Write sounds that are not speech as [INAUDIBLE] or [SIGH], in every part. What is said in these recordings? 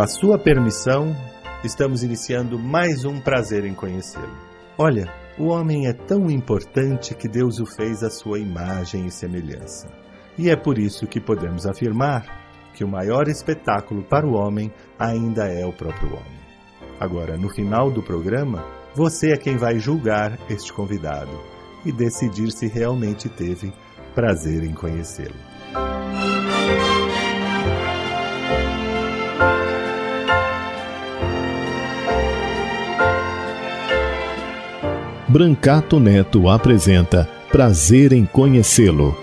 A sua permissão, estamos iniciando mais um prazer em conhecê-lo. Olha, o homem é tão importante que Deus o fez à sua imagem e semelhança. E é por isso que podemos afirmar que o maior espetáculo para o homem ainda é o próprio homem. Agora, no final do programa, você é quem vai julgar este convidado e decidir se realmente teve prazer em conhecê-lo. Brancato Neto apresenta Prazer em Conhecê-lo.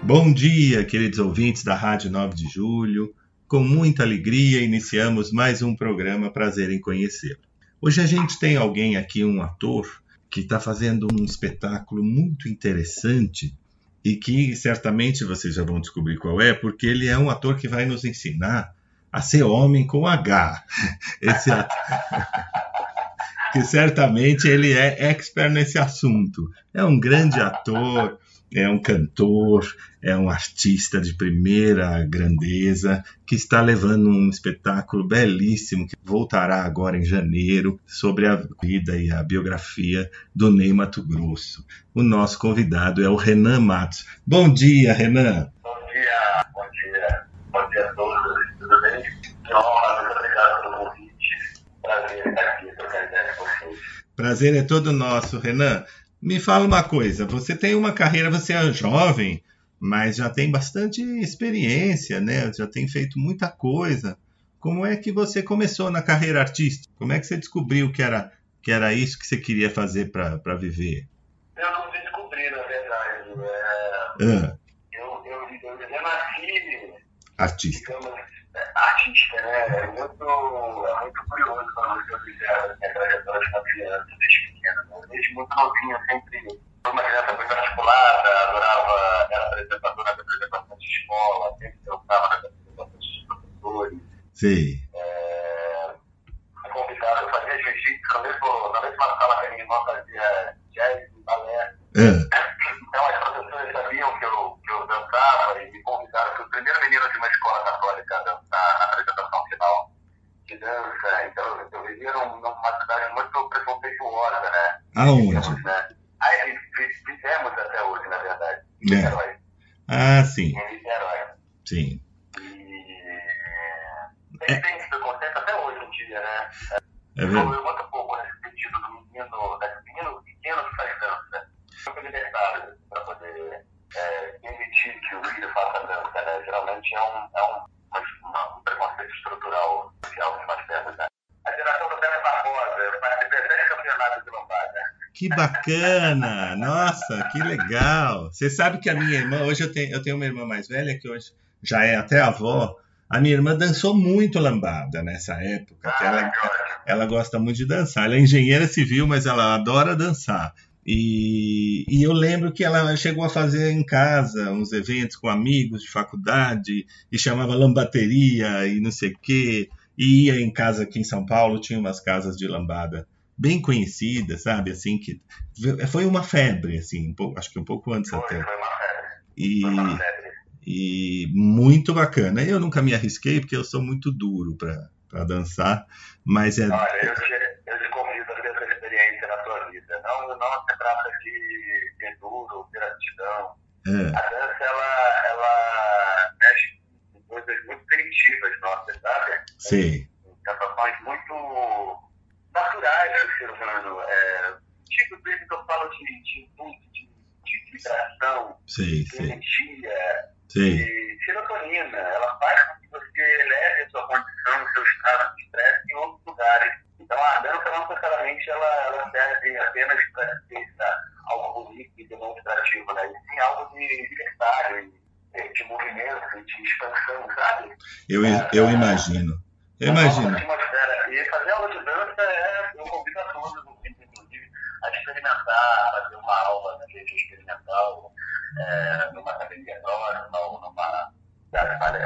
Bom dia, queridos ouvintes da Rádio 9 de Julho. Com muita alegria, iniciamos mais um programa Prazer em Conhecê-lo. Hoje a gente tem alguém aqui, um ator, que está fazendo um espetáculo muito interessante e que certamente vocês já vão descobrir qual é, porque ele é um ator que vai nos ensinar a ser homem com H. [LAUGHS] Esse ator... [LAUGHS] que certamente ele é expert nesse assunto. É um grande ator, é um cantor, é um artista de primeira grandeza que está levando um espetáculo belíssimo que voltará agora em janeiro sobre a vida e a biografia do Ney Mato Grosso. O nosso convidado é o Renan Matos. Bom dia, Renan. Bom dia, bom dia, bom dia a todos, tudo bem? Que honra, muito obrigado pelo convite. Prazer estar aqui com vocês. Prazer é todo nosso, Renan. Me fala uma coisa, você tem uma carreira, você é jovem, mas já tem bastante experiência, né? Já tem feito muita coisa. Como é que você começou na carreira artística? Como é que você descobriu que era, que era isso que você queria fazer para viver? Eu não descobri, na verdade. É... Ah, Eu, eu, eu, eu nasci, artista. digamos, artista, né? É muito, é muito curioso quando você observa a minha trajetória de uma criança desde pequena. né? Desde muito novinho, eu sempre fui uma criança muito articulada, adorava, era apresentadora de apresentação de escola, sempre dançava nas apresentações dos professores. Sei. É, fui convidado, eu fazia jiu-jitsu, na mesma, sala que a minha irmã fazia jazz e balé. Ah, [LAUGHS] Então as professoras sabiam que eu, que eu dançava e me convidaram, fui o primeiro menino de uma escola católica a dançar na apresentação final de dança. Então eu vivia num- numa cidade muito preconceituosa, né? aonde? Né? Aí vivemos até hoje, na verdade. É. Niterói. Ah, sim, Em Niterói. sim. E tem, tem esse preconceito até hoje em dia, né? É verdade. muito pouco nesse sentido do menino, da menino pequeno que faz dança. Muito libertário para poder é, permitir que o filho faça dança, né? Geralmente é um, é um, uma- um preconceito estrutural social que nós temos, né? A geração do Bela Barbosa, eu participei até de campeonato de lombada. Que bacana! Nossa, que legal! Você sabe que a minha irmã, hoje eu tenho, eu tenho uma irmã mais velha que hoje já é até avó. A minha irmã dançou muito lambada nessa época, ela, Ah, ótimo. ela gosta muito de dançar. Ela é engenheira civil, mas ela adora dançar. E, e eu lembro que ela chegou a fazer em casa uns eventos com amigos de faculdade e chamava lambateria e não sei o quê. E ia em casa aqui em São Paulo, tinha umas casas de lambada bem conhecidas, sabe? Assim, que foi uma febre, assim, um pouco, acho que um pouco antes Foi, até. foi uma febre. E, Foi uma febre. e muito bacana. Eu nunca me arrisquei porque eu sou muito duro para dançar, mas é. Olha, eu te, eu te convido a ter essa experiência na sua vida. Não, não se trata de aptidão. é, A dança, ela, ela mexe com coisas muito primitivas nossas, sabe? sei, Sensações muito naturais do ser humano. É, tipo, vezes eu falo de, de impulso, de, de vibração, sei, de energia, sei. de serotonina. Ela faz com que você eleve a sua condição, o seu estado de estresse em outros lugares. Então, a dança não necessariamente ela, ela serve apenas para ser algo bonito e demonstrativo, né? E sim algo de libertário, de movimento, de expansão, sabe? Eu, eu imagino. Eu imagino. E fazer aula de dança é, eu convido a todos, inclusive, a experimentar, a fazer uma aula na rede experimental, é, numa academia próxima, ou numa.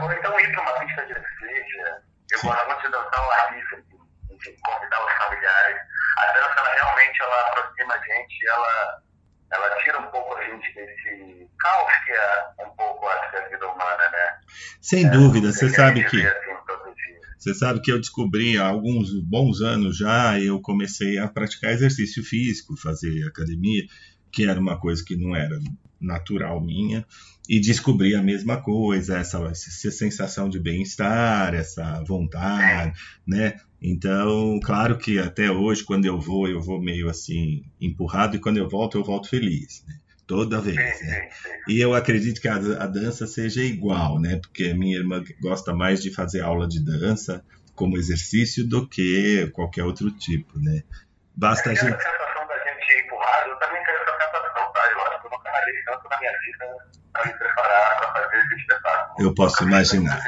Ou então ir para uma pista de seja. Eu gosto muito de dançar ao ar livre enfim, convidar os familiares. A dança, ela realmente, ela aproxima a gente, ela, ela tira um pouco a gente desse caos que é um pouco, acho a vida humana, né? Sem é, dúvida, você sabe que... Assim, você sabe que eu descobri há alguns bons anos já, eu comecei a praticar exercício físico, fazer academia, que era uma coisa que não era natural minha, e descobri a mesma coisa, essa, essa sensação de bem-estar, essa vontade, né? Então, claro que até hoje, quando eu vou, eu vou meio assim, empurrado, e quando eu volto, eu volto feliz. Né? toda vez. Né? E eu acredito que a, a, dança seja igual, né? Porque minha irmã gosta mais de fazer aula de dança como exercício do que qualquer outro tipo, né? Basta a gente. A sensação da gente empurrado, eu também tenho essa sensação, tá? Eu acho que eu nunca ralei tanto na minha vida para me preparar para fazer esse espetáculo. Eu posso imaginar.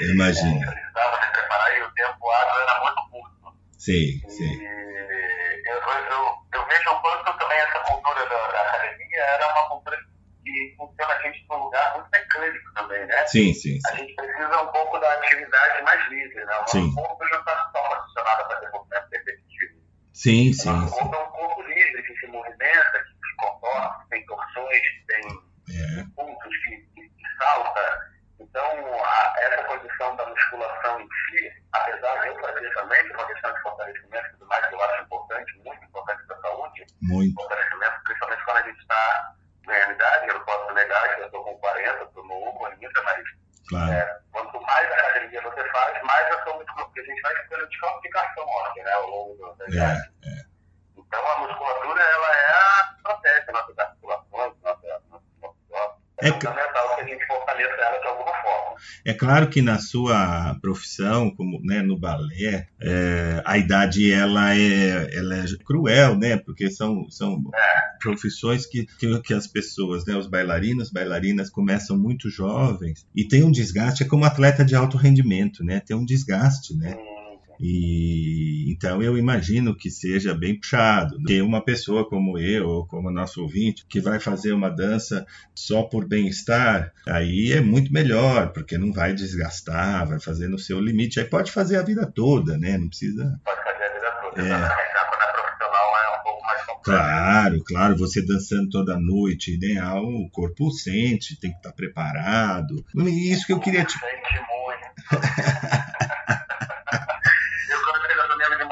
Eu imagino. Eu precisava me preparar e o tempo ágil era muito curto. Sim, sim. E eu, eu, eu vejo o quanto também essa cultura da, da academia era uma cultura que funciona a gente num lugar muito mecânico também, né? Sim, sim, sim. A gente precisa um pouco da atividade mais livre, né? O sim. nosso corpo já está tão condicionado a fazer movimento repetitivo. Sim, sim. O nosso corpo é um corpo livre, que se movimenta, que se comporta, que tem torções, que tem é. que, que salta. Então, a, essa condição da musculação em si, apesar de eu fazer também, por uma questão de fortalecimento e tudo mais, que eu acho importante, muito importante para a saúde, muito. fortalecimento, principalmente quando a gente está ganhando idade, eu não posso negar que eu estou com 40, estou novo ainda, mas claro. é, quanto mais academia você faz, mais eu sou muito. Porque a gente vai ficando de óssea, né, ao longo da idade. É, é. Então, a musculatura, ela é a estratégia articulações, nossa, nossa, é, é fundamental que a gente fortaleça ela de alguma forma. É claro que na sua profissão, como né, no balé, é, a idade ela é, ela é cruel, né? Porque são, são é. profissões que, que, que, as pessoas, né, os bailarinos, bailarinas começam muito jovens e tem um desgaste, é como atleta de alto rendimento, né? Tem um desgaste, né? Hum. E então eu imagino que seja bem puxado. Ter uma pessoa como eu, ou como nosso ouvinte, que vai fazer uma dança só por bem-estar, aí é muito melhor, porque não vai desgastar, vai fazer no seu limite. Aí pode fazer a vida toda, né? Não precisa. Pode fazer a vida toda. É. Quando é profissional é um pouco mais complexo. Claro, claro, você dançando toda noite, ideal, o corpo sente, tem que estar preparado. Isso que eu queria te. Sente muito. [LAUGHS]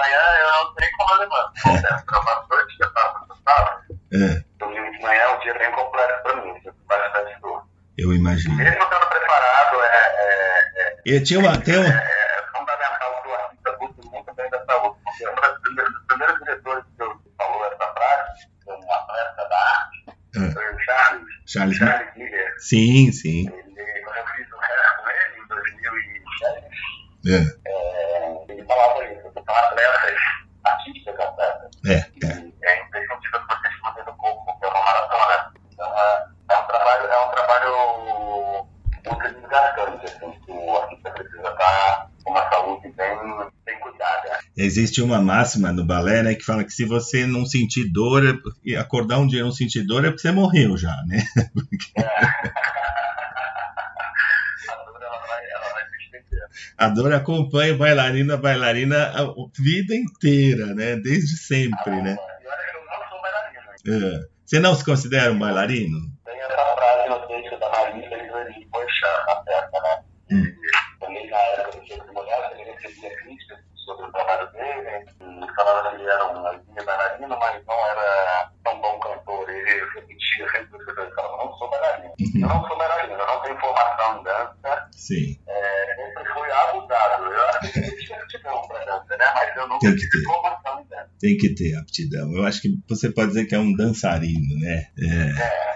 manhã, eu não sei como eu levanto. Eu faço noite, eu faço sábado. É, Domingo de manhã é um dia bem complexo para mim. Eu bastante dor. eu imagino. Mesmo estando preparado, é, é, é, E tinha uma, tem um, é, é fundamental que o artista cuide muito bem da saúde. Porque um dos primeiros, diretores que eu falou essa frase, foi um atleta da arte, É. foi o Charles, Charles. Charles Miller. Sim, sim. Ele, quando eu fiz o hair com ele, em 2007, É, é, Existe uma máxima no balé, né, que fala que se você não sentir dor, é acordar um dia e não sentir dor é porque você morreu já, né? Porque A dor, acompanha o bailarino, a bailarina a vida inteira, né? Desde sempre, né? Olha que eu não sou bailarina. É. Você não se considera um bailarino? Tem essa frase no texto da Marisa e poxa, a peça, né? Hum. Também na época do Dia de Mulher, ele recebia críticas sobre o trabalho dele, e falava que ele era um linha bailarino, mas não era tão bom cantor. Ele repetia sempre isso que ele falava, não sou bailarino. Eu não sou bailarino, eu não tenho formação em dança, Sim. é, sempre fui abusado. Eu acho que tinha aptidão para dança, né? Mas eu nunca Tem tive ter. formação em dança. Tem que ter aptidão. Eu acho que você pode dizer que é um dançarino, né? É. É,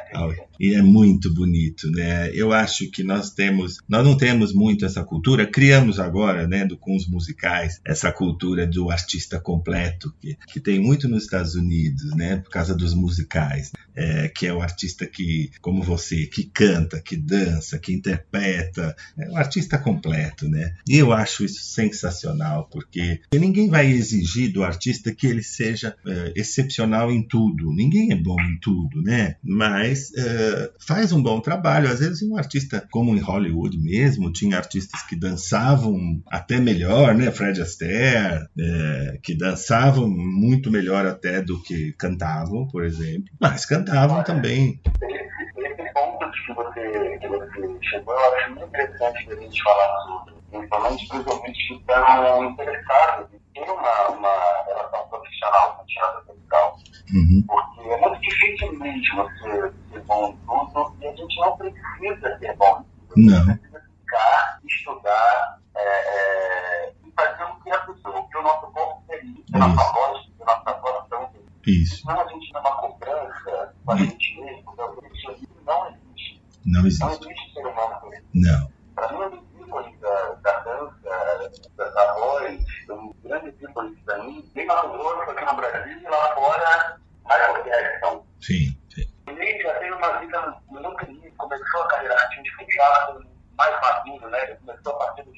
E é muito bonito, né? Eu acho que nós temos, nós não temos muito essa cultura, criamos agora, né, do, com os musicais, essa cultura do artista completo, que, que tem muito nos Estados Unidos, né, por causa dos musicais, é, que é o artista que, como você, que canta, que dança, que interpreta, é um artista completo, né? E eu acho isso sensacional, porque ninguém vai exigir do artista que ele seja é, excepcional em tudo, ninguém é bom em tudo, né? Mas é, faz um bom trabalho. Às vezes um artista, como em Hollywood mesmo, tinha artistas que dançavam até melhor, né? Fred Astaire, é, que dançavam muito melhor até do que cantavam, por exemplo. Mas cantavam também. esse, ponto que você que você chegou, eu acho muito interessante a gente falar sobre, principalmente para os ouvintes que estão interessados ter uma, uma relação profissional com o teatro musical. Uhum. Porque é muito difícil mesmo você ser bom em tudo e a gente não precisa ser bom em tudo. Não. Você precisa ficar, estudar é, é, e fazer o que a pessoa, o que o nosso corpo permite, a nossa voz, a nossa atuação Isso. Senão a gente tem uma cobrança com a gente mesmo, isso aí não existe. Não Não existe. existe ser humano. Não. Para mim, ícones da, da dança, da, da voz, um grande ícone para mim, bem famoso aqui no Brasil e lá fora, Michael Jackson. Sim. sim. Ele já teve uma vida muito linda, começou a carreira artística já com mais maduro, né? Ele começou a partir dos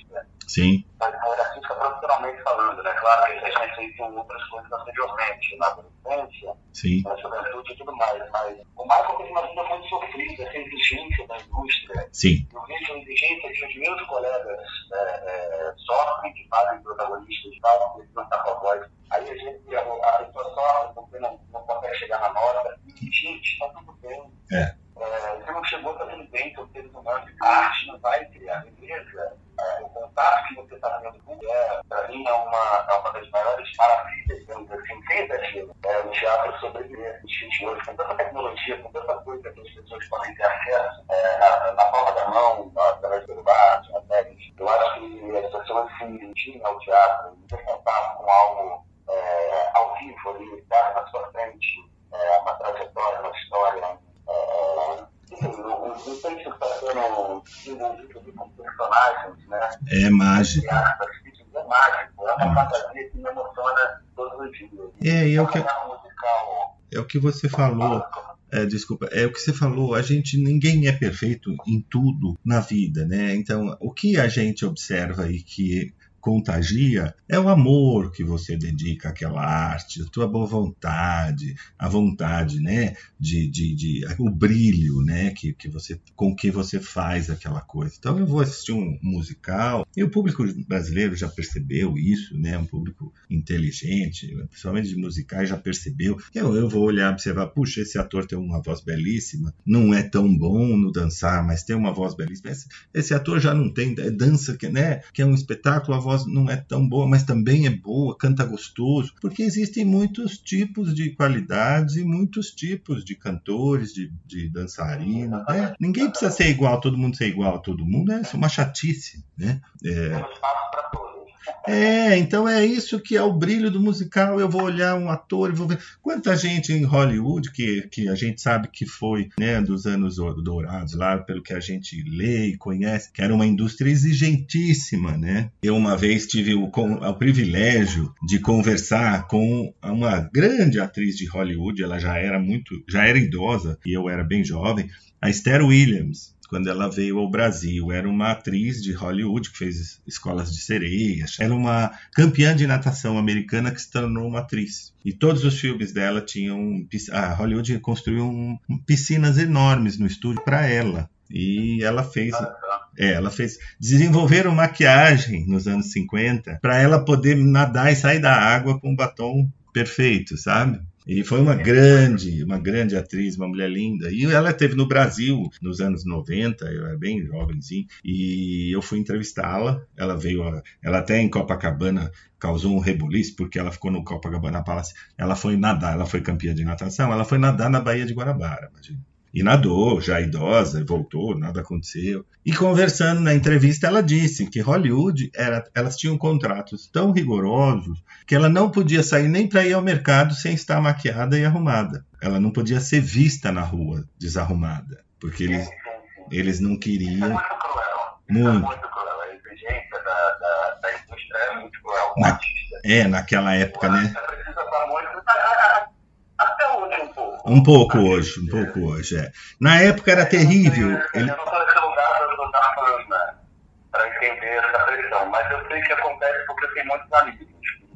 Sim. mas artística profissionalmente falando, né? Claro que ele tinha feito outras coisas anteriormente, na adolescência, Sim. na juventude e tudo mais, mas o Michael teve uma vida muito sofrida, essa exigência da indústria. Sim. Eu vejo a exigência que os meus colegas é, é, sofrem, que fazem protagonistas e tal, que não está com a voz. Aí a gente, a, a pessoa sofre porque não, não consegue chegar na nota. E, gente, está tudo bem. É. É, você não chegou, tudo bem, são seres humanos. A arte não vai criar beleza. É, o contato que você está tendo com é, para mim, é uma, é uma das maiores maravilhas, digamos assim, exagero. É, o teatro sobreviver dias de hoje, com tanta tecnologia, com tanta coisa que as pessoas podem ter acesso é, na, na palma da mão, através do celular, de matérias. Eu acho que as pessoas se dirigem ao teatro, ter contato com algo é, ao vivo ali, estar na sua frente, é, uma trajetória, uma história. É, mágico. É mágico, é uma fantasia que me emociona todos os dias. É, e é o que, é o que você falou. É, desculpa, é o que você falou, a gente, ninguém é perfeito em tudo na vida, né? Então, o que a gente observa e que contagia é o amor que você dedica àquela arte, a tua boa vontade, a vontade, né, de, de, de o brilho, né, que, que você, com que você faz aquela coisa. Então eu vou assistir um musical e o público brasileiro já percebeu isso, né, um público inteligente, principalmente de musicais já percebeu. Eu, eu vou olhar observar, puxa, esse ator tem uma voz belíssima, não é tão bom no dançar, mas tem uma voz belíssima. Esse, esse ator já não tem é dança, que, né, que é um espetáculo, a voz não é tão boa, mas também é boa, canta gostoso, porque existem muitos tipos de qualidades e muitos tipos de cantores, de, de. Né? Ninguém precisa ser igual, todo mundo ser igual a todo mundo, é uma chatice. Né? É, para todos. É, então é isso que é o brilho do musical. Eu vou olhar um ator vou ver quanta gente em Hollywood que, que a gente sabe que foi né, dos anos dourados lá, pelo que a gente lê e conhece, que era uma indústria exigentíssima, né? Eu uma vez tive o, o privilégio de conversar com uma grande atriz de Hollywood. Ela já era muito, já era idosa e eu era bem jovem, a Esther Williams quando ela veio ao Brasil. Era uma atriz de Hollywood que fez escolas de sereias. Era uma campeã de natação americana que se tornou uma atriz. E todos os filmes dela tinham. A Hollywood construiu um, piscinas enormes no estúdio para ela. E ela fez. É, ela fez. Desenvolveram maquiagem nos anos 50 para ela poder nadar e sair da água com um batom perfeito, sabe? E foi uma grande, uma grande atriz, uma mulher linda. E ela esteve no Brasil nos anos 90, eu era bem jovenzinho, e eu fui entrevistá-la. Ela veio, a, ela até em Copacabana causou um rebuliço, porque ela ficou no Copacabana Palace. Ela foi nadar, ela foi campeã de natação, ela foi nadar na Baía de Guarabara, imagina. E nadou, já idosa, voltou, nada aconteceu. E conversando na entrevista, ela disse que Hollywood, era, elas tinham contratos tão rigorosos que ela não podia sair nem para ir ao mercado sem estar maquiada e arrumada. Ela não podia ser vista na rua desarrumada, porque eles, eles não queriam. Isso é muito cruel. Isso Muito. é muito cruel. A exigência da, da, da indústria é muito cruel. Na-. É, naquela época, né? artista precisa estar muito. a- a- a- Até hoje um pouco. Pouco hoje, um pouco hoje, é. Na época era terrível. Eu Ele, não estou nesse lugar para entender essa pressão, mas eu sei que acontece porque eu tenho muitos amigos.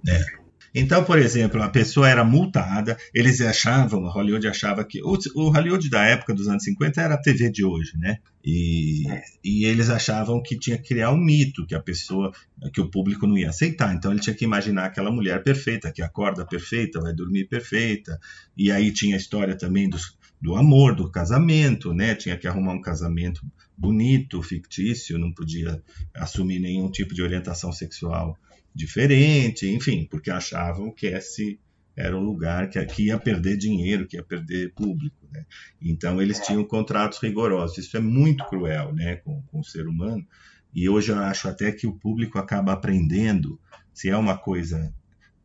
É. Então, por exemplo, a pessoa era multada, eles achavam, a Hollywood achava que. O, o Hollywood da época dos anos 50 era a TV de hoje, né? E, e eles achavam que tinha que criar um mito, que a pessoa, que o público não ia aceitar. Então ele tinha que imaginar aquela mulher perfeita, que acorda perfeita, vai dormir perfeita. E aí tinha a história também dos, do amor, do casamento, né? Tinha que arrumar um casamento bonito, fictício, não podia assumir nenhum tipo de orientação sexual diferente, enfim, porque achavam que esse era um lugar que aqui ia perder dinheiro, que ia perder público, né? Então eles tinham contratos rigorosos. Isso é muito cruel, né, com, com o ser humano. E hoje eu acho até que o público acaba aprendendo, se é uma coisa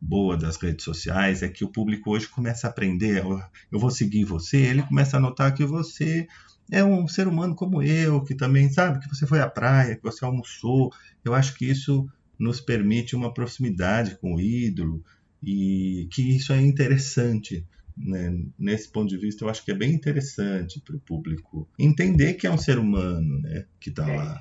boa das redes sociais é que o público hoje começa a aprender, eu vou seguir você, ele começa a notar que você é um ser humano como eu, que também sabe que você foi à praia, que você almoçou. Eu acho que isso nos permite uma proximidade com o ídolo e que isso é interessante. Né? Nesse ponto de vista, eu acho que é bem interessante para o público entender que é um ser humano né? que está lá.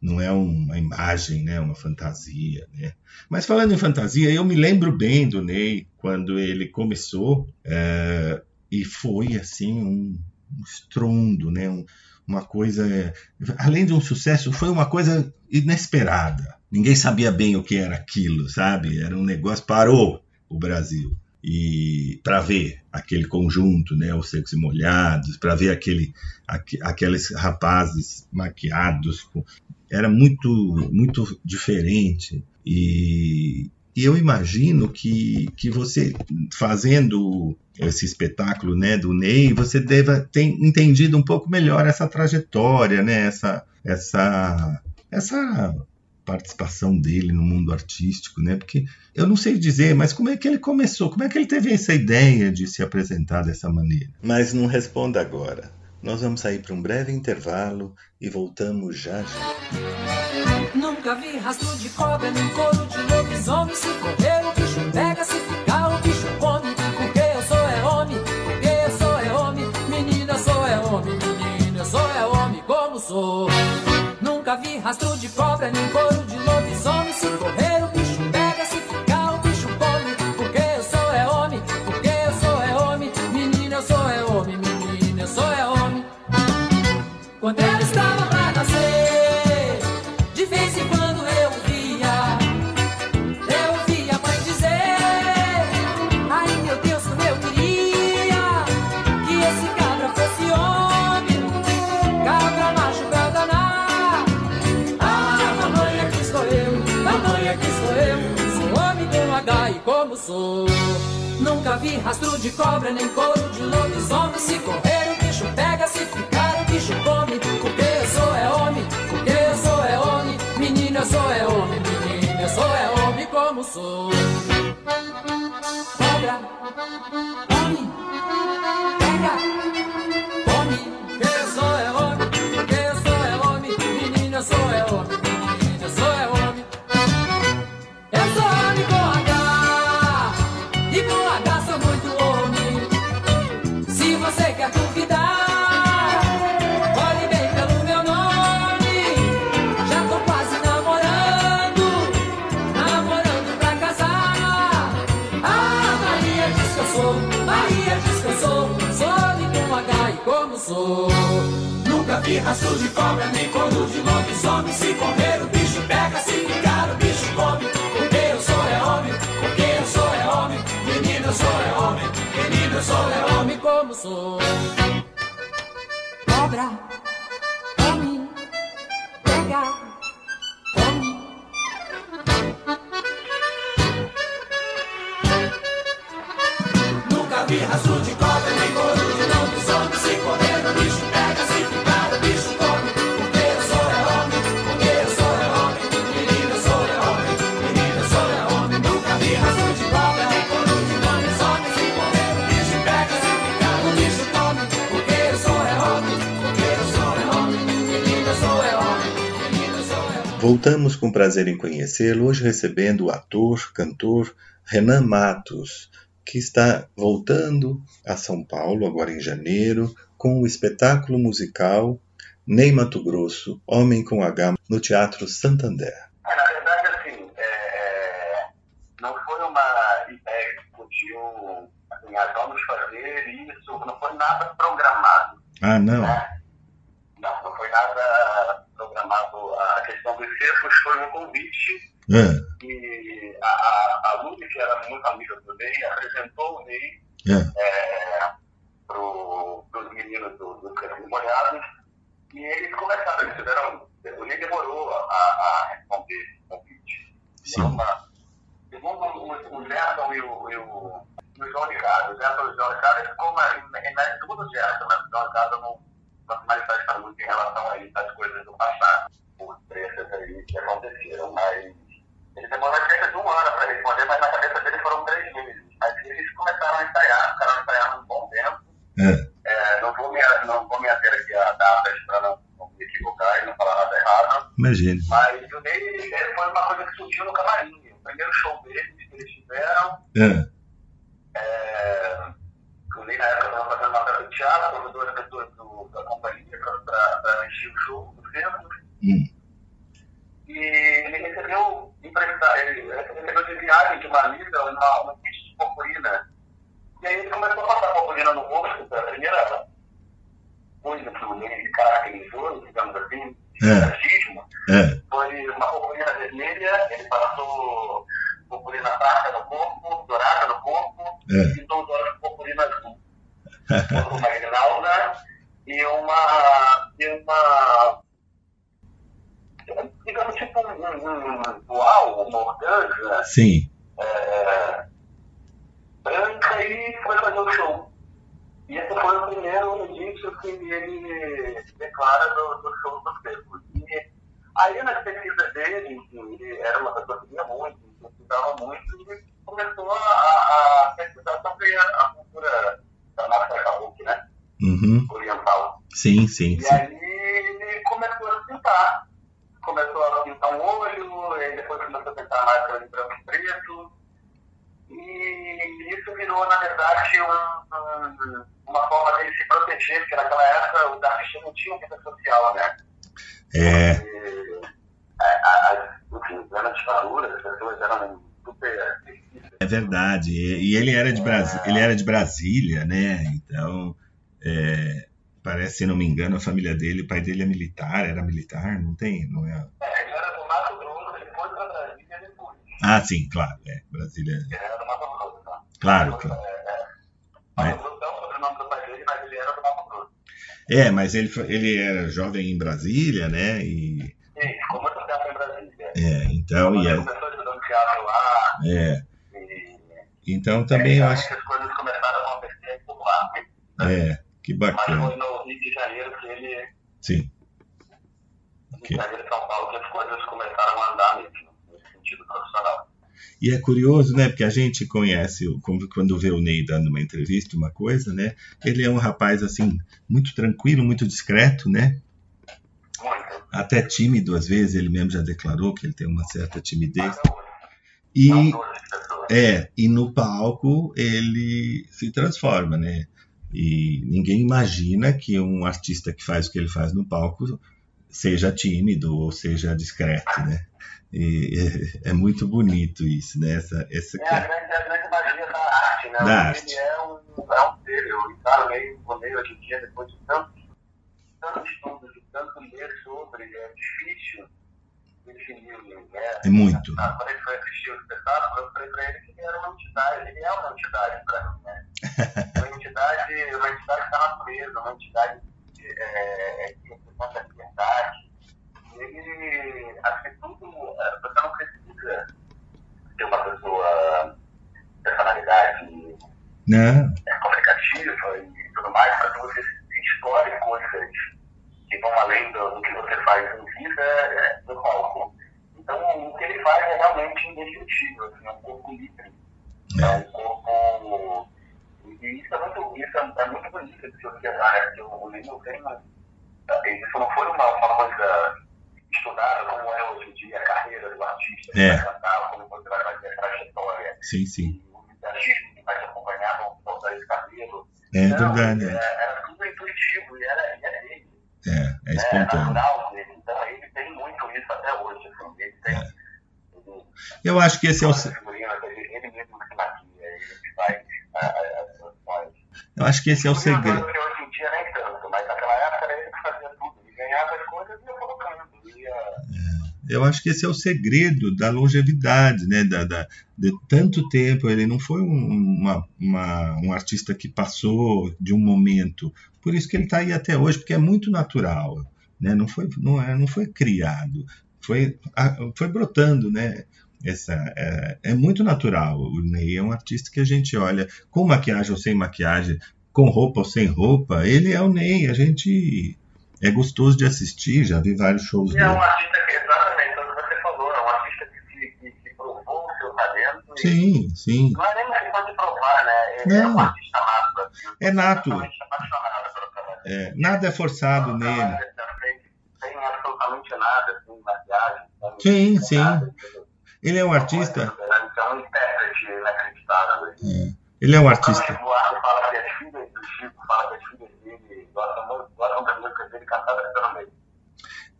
Não é uma imagem, né, uma fantasia, né? Mas falando em fantasia, eu me lembro bem do Ney quando ele começou é, e foi assim um, um estrondo, né, um, uma coisa, além de um sucesso, foi uma coisa inesperada. Ninguém sabia bem o que era aquilo, sabe? Era um negócio parou o Brasil e para ver aquele conjunto, né, os secos e molhados, para ver aquele, aqu, aqueles rapazes maquiados, era muito muito diferente e, e eu imagino que, que você fazendo esse espetáculo né, do Ney, você deva ter entendido um pouco melhor essa trajetória, né, essa, essa, essa participação dele no mundo artístico, né? Porque eu não sei dizer, mas como é que ele começou? Como é que ele teve essa ideia de se apresentar dessa maneira? Mas não responda agora. Nós vamos sair para um breve intervalo e voltamos já já. Nunca vi rastro de cobra nem couro de lobisomem. Se correr o bicho pega, se ficar o bicho come. Porque eu sou é homem, porque eu sou é homem. Menina, sou é homem, menina, eu sou é homem como sou. Nunca vi rastro de cobra, nem couro Vi rastro de cobra, nem couro de lobisomem. Se correr, o bicho pega, se ficar, o bicho come. Porque eu sou é homem, porque eu sou é homem. Menina, eu sou é homem, menina, eu sou é homem como sou. Cobra, homem, pega, rastro de cobra Nem couro de lobisomem Se correr o bicho pega Se ficar o bicho come. Porque eu sou é homem Porque eu sou é homem. Menina eu sou é homem Menina eu sou é homem. Como sou? Cobra é Voltamos com prazer em conhecê-lo, hoje recebendo o ator, cantor Renan Matos, que está voltando a São Paulo agora em janeiro com o espetáculo musical Ney Mato Grosso, Homem com H, no Teatro Santander. É, na verdade, assim, é, não foi uma ideia que discutiu, assim, ah, vamos fazer isso, não foi nada programado, Ah, não. né? Não, não foi nada programado. A questão dos cercos foi um convite Ah, e a, a, a Lúcia, que era muito amiga do Ney, apresentou o Ney ah, é, pro, pros eles começaram, eles tiveram. O Ney demorou a, a responder esse convite. Sim. Uma- Segundo o, o Gerson e o, e o, e o João Ricardo, o Gerson e o João Ricardo, ficou na, na, na, segundo o Gerson, né? o João Ricardo não, se manifesta muito em relação a isso, às coisas do passado, por trechos aí que aconteceram, mas ele demorou cerca de um ano para responder, mas na cabeça dele foram três meses. Mas eles começaram a ensaiar, ficaram ensaiando um bom tempo. É. É, não, vou me, não vou me ater aqui a datas para não, não me equivocar e não falar nada errado, Imagina. mas o Ney é, foi uma coisa que surgiu no camarim. O primeiro show deles que eles fizeram, É. Ney na época estava fazendo uma peça de teatro, convidou as pessoas do, da companhia para encher o show do centro. Hum. E ele recebeu ele recebeu de viagem de uma amiga uma, uma kit de purpurina. E aí ele começou a passar purpurina no rosto, foi a primeira coisa que o Ney caracterizou, digamos assim, É. racismo. É. Foi uma purpurina vermelha, ele passou purpurina prata no corpo, dourada no corpo, É. e os olhos de purpurina [LAUGHS] azul. uma grinalda e uma. E uma digamos tipo um, um, uau, uma organza Sim. é, branca e foi fazer o show. E esse foi o primeiro indício que ele declara do, do show do Seco. E aí nas pesquisas dele, que ele era uma pessoa que muito, pesquisava muito, ele começou a, a, pesquisar sobre a, a cultura da nossa kabuki, né? Uhum. Oriental. Sim, sim, E sim. aí ele começou a pintar. Começou a pintar um olho, e depois começou a pintar mais olho branco e preto. E isso virou, na verdade, um- um- uma forma dele se proteger, porque naquela época os artistas não tinham vida social, né? É. E, ditadura, as pessoas eram super. É verdade. E ele era de Brasília, ele era de Brasília, né? Então, é, parece, se não me engano, a família dele, o pai dele é militar, era militar, não tem, não é? É, ele era do Mato Grosso, ele foi para Brasília depois. Ah, sim, claro, é Brasília, Ele era do Mato Grosso, tá? claro, claro. Mato Grosso é o sobrenome do pai dele, mas ele era do Mato Grosso. É, mas ele, ele era jovem em Brasília, né? E, E ficou muito tempo em Brasília. é, então, e, é, teatro lá, é, e então também eu acho, as coisas começaram a acontecer por lá. é, que Mas bacana, foi no Rio de Janeiro que ele, sim. Rio de Janeiro e São Paulo, que as coisas começaram a andar mesmo, nesse sentido profissional. E é curioso, né? Porque a gente conhece, quando vê o Ney dando uma entrevista, uma coisa, né? Ele é um rapaz, assim, muito tranquilo, muito discreto, né? Até tímido, às vezes, ele mesmo já declarou que ele tem uma certa timidez. E, é, e no palco ele se transforma, né? E ninguém imagina que um artista que faz o que ele faz no palco seja tímido ou seja discreto, né? E é, é muito bonito isso, né? Essa, essa É a é- grande, a grande magia da arte, né? Da ele arte. é um, é um ser, eu encaro meio, meio hoje em dia, depois de tanto, tanto estudo, de tanto ler sobre, é difícil definir o universo. É muito. Ah, quando ele foi assistir o espetáculo, eu falei pra ele que ele era uma entidade, ele é uma entidade pra mim, né? [LAUGHS] Uma entidade, uma entidade da natureza, uma entidade é, é, que representa a liberdade. Ele, que tudo, é, você não precisa ter uma pessoa personalidade Não, é, comunicativa e tudo mais, para que você explore coisas vão além do, do que você faz em vida é, no palco. Então, o que ele faz é realmente indescritível, assim, é um corpo livre. É um corpo. E isso é muito, isso é, é muito bonito de se observar, né? Porque o não tem. Isso não foi uma, uma coisa estudada como é hoje em dia a carreira do artista, É. cantar, como você vai fazer a trajetória sim, sim. o visagismo que vai te acompanhar vão esse cabelo. É Não, verdade, é, é, Era tudo intuitivo e era, e era. É, é É espontâneo. dele. Então ele tem muito isso até hoje. Assim, ele tem. Ele, Eu acho que esse é o, ele, mesmo que maquia, ele faz ah, as eu acho que esse é o segredo. hoje- em dia nem tanto, mas naquela época ele fazia tudo. Ele ganhava as coisas e ia colocando. Ia, Eu acho que esse é o segredo da longevidade, né? Da, da- de tanto tempo. Ele não foi um, uma, uma- um artista que passou de um momento. Por isso que ele está aí até hoje, porque é muito natural. né? Não foi, não, é, não foi criado, foi, foi brotando, né? Essa, é, é, muito natural. O Ney é um artista que a gente olha com maquiagem ou sem maquiagem, com roupa ou sem roupa. Ele é o Ney. A gente é gostoso de assistir. Já vi vários shows dele. é um artista que, exatamente, como você falou, é um artista que, que, que provou o seu Sim, sim. Não é nem uma questão de provar, né? Ele é Não. um artista nato. assim, É nato. trabalho. É, nada é forçado nele. Sem, sem absolutamente nada, sem maquiagem. Sim, sim. nada? Ele é um artista. Então, é um intérprete inacreditável. é, ele é um artista. O Eduardo fala que as filhas do Chico, fala que as filhas dele gostam muito, gostam das músicas dele cantadas pelo meio.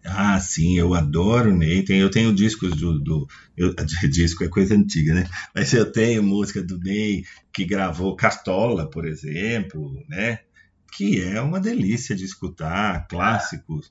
Ah, sim, eu adoro o Ney. Tem- eu tenho discos do. do eu, [LAUGHS] disco é coisa antiga, né? Mas eu tenho música do Ney que gravou Cartola, por exemplo, né? Que é uma delícia de escutar, clássicos,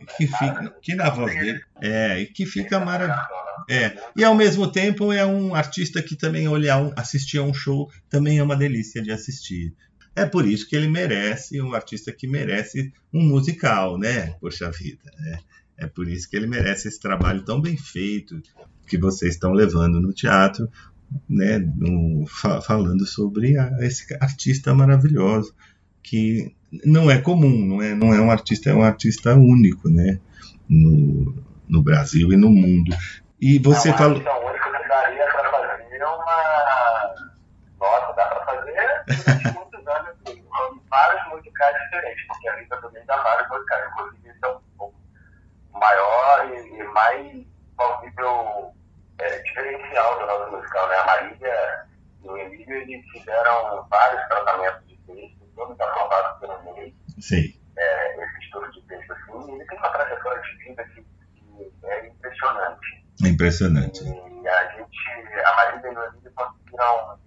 É que, fica, que na voz dele. É, e que fica maravilhoso. É, e ao mesmo tempo é um artista que também olhar, um, assistir a um show também é uma delícia de assistir. É por isso que ele merece, um artista que merece um musical, né? Poxa vida, né? É por isso que ele merece esse trabalho tão bem feito que vocês estão levando no teatro, né? No- fa- falando sobre a- esse artista maravilhoso que não é comum, não é, não é um artista, é um artista único, né? No, no Brasil e no mundo. E você é falou. única que daria para fazer uma. Nossa, dá para fazer [LAUGHS] durante muitos anos assim, vários musicais diferentes, porque a vida também dá vários musicais, inclusive esse é um pouco maior e, e mais plausível é, diferencial do nosso musical. Né? A Marília e o Emílio eles fizeram vários tratamentos de texto, todos aprovados pelo MEI, Sei. é, esse estudo de texto assim, e ele tem uma trajetória de vida que, que é impressionante. É impressionante. E a gente, a Marília e o Emílio conseguiram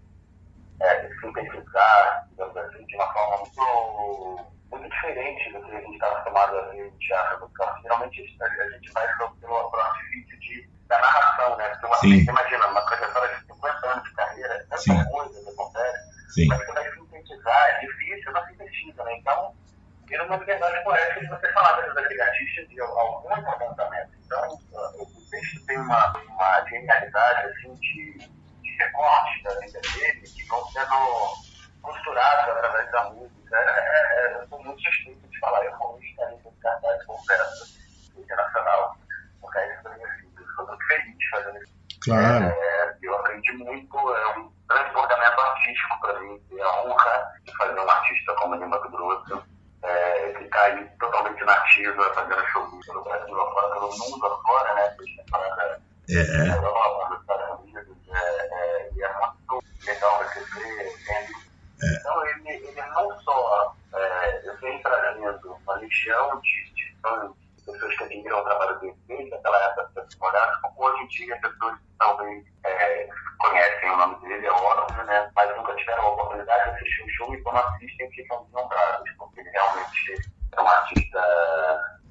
é, sintetizar, digamos assim, de uma forma muito, muito diferente do que a gente está acostumado a ver em teatro musical. Geralmente a gente- a gente vai pelo, pelo, artifício de, da narração, né? Porque uma, Sim. você imagina, uma trajetória de 50 anos de carreira, tanta Sim. coisa que acontece, Sim. mas você vai sintetizar, é difícil, não sintetiza, né? Então, vira uma liberdade poética de você falar dessas artistas de alguns apontamentos. Então, o texto tem uma, uma genialidade, assim, de recortes da vida dele que vão sendo costurados através da música. É, é, é, eu sou muito suspeito de falar, eu como estaria com cartaz com peça internacional. Porque é assim, eu sou muito feliz fazendo isso. Claro. É, eu aprendi muito, é um transbordamento artístico para mim, ter a honra de fazer um artista como Lima do Grosso, é, que está aí totalmente nativa, fazendo show pelo Brasil afora, pelo mundo afora, né? Da É. legião de, de pessoas que admiram o trabalho dele desde aquela época como hoje em dia pessoas que talvez é, conhecem o nome dele, é óbvio, né? Mas nunca tiveram a oportunidade de assistir o show e quando assistem ficam deslumbrados, porque ele realmente é um artista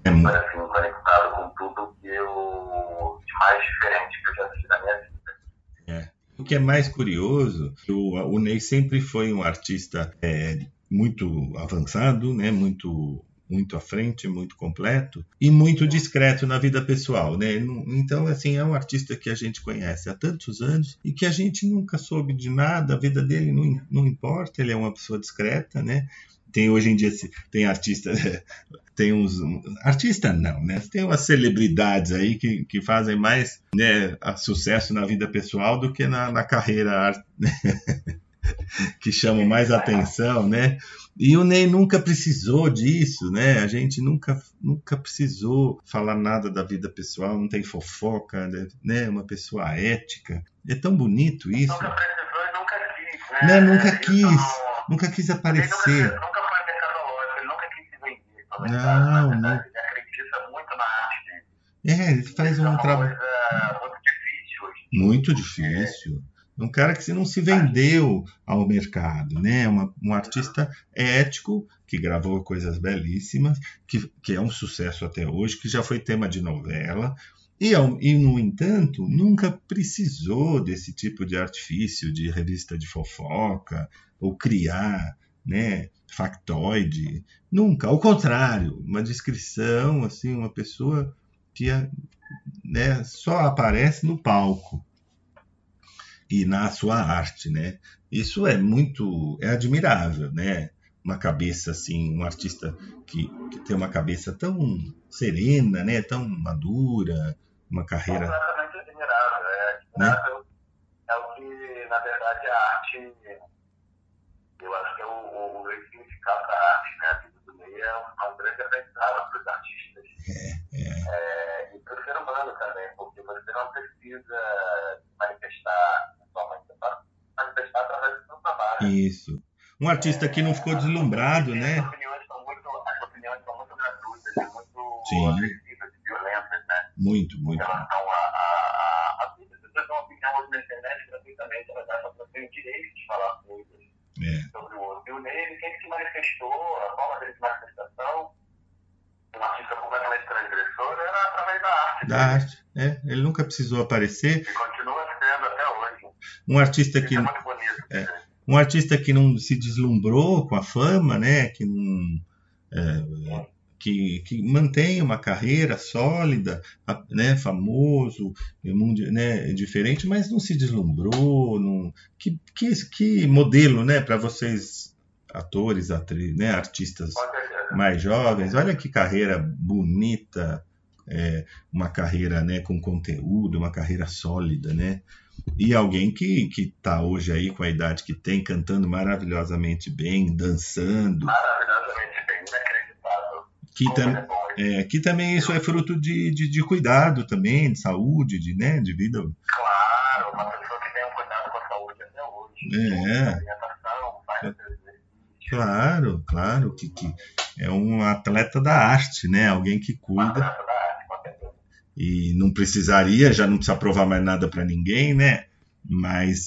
É assim, conectado com tudo que eu de mais diferente que eu já assisti na minha vida. O que é mais curioso, o, o Ney sempre foi um artista é, muito avançado, né? muito, muito à frente, muito completo e muito discreto na vida pessoal. Né? Então, assim, é um artista que a gente conhece há tantos anos e que a gente nunca soube de nada, a vida dele não, não importa, ele é uma pessoa discreta, né? Tem hoje em dia tem artistas, [LAUGHS] tem uns artista não, né? Tem umas celebridades aí que, que fazem mais né, sucesso na vida pessoal do que na, na carreira art- [LAUGHS] que chamam mais atenção, né? E o Ney nunca precisou disso, né? A gente nunca, nunca precisou falar nada da vida pessoal, não tem fofoca, né? Uma pessoa ética. É tão bonito isso. Nunca precisou e nunca quis, né? Né, nunca Ele quis. não- Nunca quis aparecer. nunca, nunca foi mercadológico, ele nunca quis se vender. Na Não, verdade, não. Ele acredita muito na arte dele. É, ele faz é um uma trabalho muito difícil hoje. muito difícil. Um cara que se não se vendeu ao mercado, né? Uma, um artista ético que gravou coisas belíssimas, que, que é um sucesso até hoje, que já foi tema de novela. E, e, no entanto, nunca precisou desse tipo de artifício de revista de fofoca ou criar né, factoide, nunca. Ao contrário, uma descrição, assim, uma pessoa que né, só aparece no palco e na sua arte, né? Isso é muito, é admirável, né? Uma cabeça assim, um artista que, que tem uma cabeça tão serena, né? Tão madura, uma carreira. Completamente admirável, é admirável. Né? É o que, na verdade, a arte, eu acho que é o, o, significado da arte, né? A vida do meio é um, é um grande aprendizado para os artistas. É, é. é e para o ser humano também, porque você não precisa manifestar através do seu trabalho. Isso. Um artista que não ficou deslumbrado, né? As opiniões são muito, as opiniões são muito gratuitas, muito Sim. agressivas e violentas, né? Muito, muito. Em relação a, a, a, a vida. Se você tem uma opinião hoje na internet gratuitamente, ela dá para você o direito de falar coisas É. sobre o outro. E o Ney, sempre se manifestou, a forma dele de manifestação, um artista completamente transgressor, era através da arte. Da arte. É, ele nunca precisou aparecer. E continua sendo até hoje. Um artista que é muito bonito. É. um artista que não se deslumbrou com a fama, né? Que não é, que, que mantém uma carreira sólida, né? Famoso, é, né? Diferente, mas não se deslumbrou, não, que, que, que modelo, né? Para vocês atores, atrizes, né? Artistas mais jovens, olha que carreira bonita, é, uma carreira né, com conteúdo, uma carreira sólida, né? E alguém que que está hoje aí com a idade que tem, cantando maravilhosamente bem, dançando, Maravilhosamente bem, inacreditável. que, tam, é é, que também isso é fruto de, de, de cuidado também, de saúde, de, né, de vida. Claro, uma pessoa que tem um cuidado com a saúde até hoje. É. Alimentação, faz exercício. Claro, claro, que, que é um atleta da arte, né? Alguém que cuida. Atleta da arte, com certeza. E não precisaria, já não precisa provar mais nada para ninguém, né? Mas,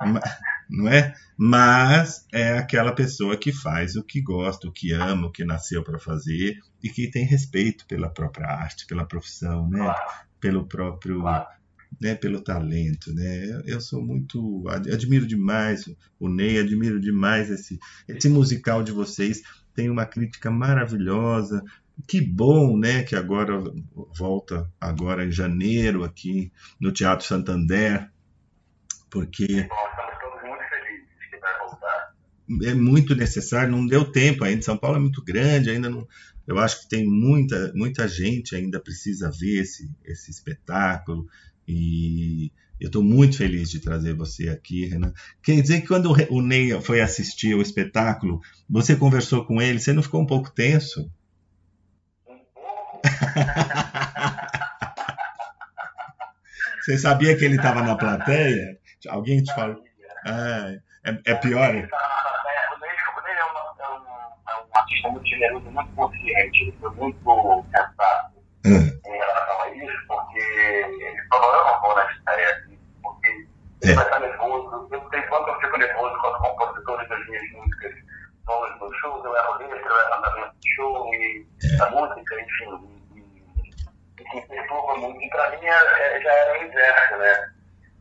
ma- não é? Mas é aquela pessoa que faz o que gosta, o que ama, o que nasceu para fazer e que tem respeito pela própria arte, pela profissão, né? Claro, Pelo próprio, claro. né? Pelo talento, né? Eu- sou muito, ad- admiro demais o Ney, admiro demais esse, esse musical de vocês. Tem uma crítica maravilhosa, que bom, né, que agora volta agora em janeiro aqui no Teatro Santander, porque é muito necessário, não deu tempo ainda. São Paulo é muito grande, ainda não. Eu acho que tem muita, muita gente ainda precisa ver esse, esse espetáculo e eu estou muito feliz de trazer você aqui, Renan. Quer dizer que quando o Ney foi assistir o espetáculo, você conversou com ele, você não ficou um pouco tenso? [LAUGHS] Você sabia que ele estava na plateia? Alguém te falou? Ah, é, é pior? Ele é, é um, é um artista muito generoso, muito consciente. Ele foi muito sensato Ah, em relação a isso, porque ele falou, eu não vou na estreia aqui, porque ele vai estar nervoso. Eu sei quanto eu fico nervoso com os compositores das minhas músicas nos meus shows, eu erro letra, eu erro andamento de show, e a música, enfim, e, e, e me perturba muito. E pra mim é- é- já era o inverso, né?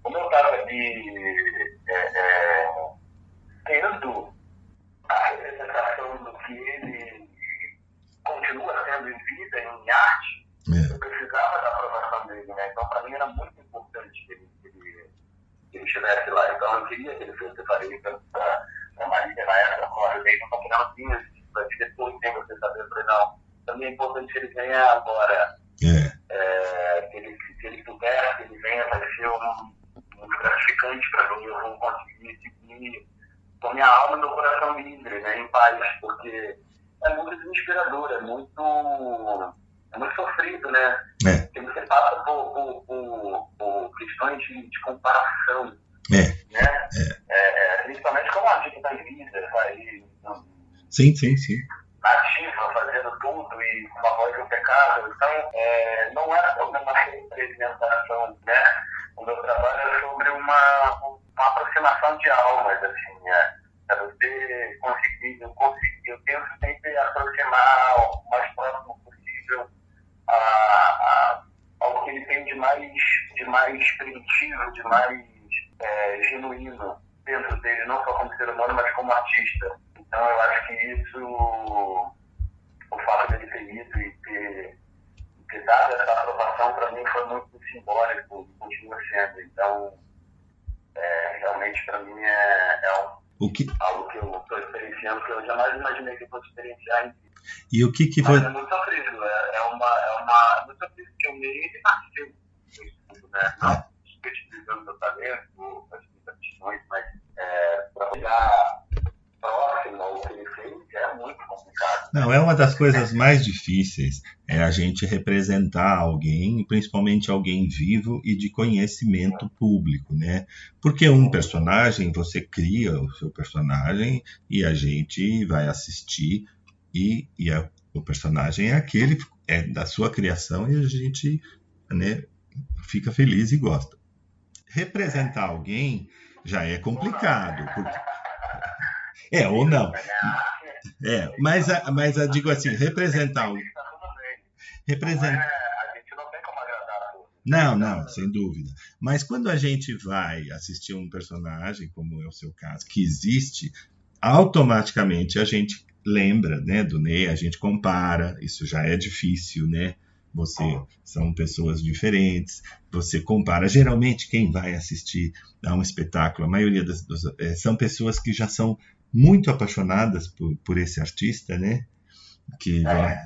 Como eu estava ali é, é, tendo a representação do que ele continua sendo em vida, em arte, é. eu precisava da aprovação dele, né? Então, para mim, era muito importante que ele, que ele, que ele estivesse lá. Então, eu queria que ele fosse tanto para a Marília na época, com a Rebei, não criancinhas, para depois sem você saber, eu falei, não, também é importante que ele venha agora, É, é, que ele, se ele puder, que ele venha, vai ser um, muito gratificante para mim, eu vou conseguir seguir. Com minha alma e meu coração livre, né, em paz, porque é muito desesperador, é muito, é muito sofrido, né? é, Porque você passa por, por, por, por questões de, de comparação, é. né? É, é, principalmente como a gente está vida, aí, Sim, sim, sim. nativa, fazendo tudo e com uma voz impecável. Então, é, não é sobre uma representação, né? O meu trabalho é sobre uma, uma aproximação de almas, assim, né? É você conseguir, eu conseguir, eu tento sempre aproximar o mais próximo possível a, a, ao que ele tem de mais, de mais primitivo, de mais é, genuíno dentro dele, não só como ser humano, mas como artista. Então eu acho que isso, o fato dele ter ido e ter, ter dado essa aprovação para mim foi muito simbólico e continua sendo. Então, é, realmente para mim é, é um, O que, algo que eu estou experienciando que eu jamais imaginei que eu fosse experienciar em e o que que Mas foi... é muito sofrido, é, é uma. É uma é muito sofrido porque o meio nasceu tudo, né? Ah. Não utilizando meu talento, as aptidões, mas é, olhar próximo ao que ele fez é muito complicado. Não, é uma das coisas mais difíceis, é a gente representar alguém, principalmente alguém vivo e de conhecimento público, né? Porque um personagem, você cria o seu personagem e a gente vai assistir e, e a- o personagem é aquele, é da sua criação e a gente, né, fica feliz e gosta. Representar alguém já é complicado, porque... [LAUGHS] É, ou não. É, mas, mas digo assim, representar alguém. Tudo bem. Não Represent... a gente não tem como agradar a todos. Não, não, sem dúvida. Mas quando a gente vai assistir um personagem, como é o seu caso, que existe, automaticamente a gente lembra né, do Ney, a gente compara, isso já é difícil, né? Você são pessoas diferentes, você compara. Geralmente, quem vai assistir a um espetáculo, a maioria das, dos, eh, são pessoas que já são muito apaixonadas por, por esse artista, né? Que vai-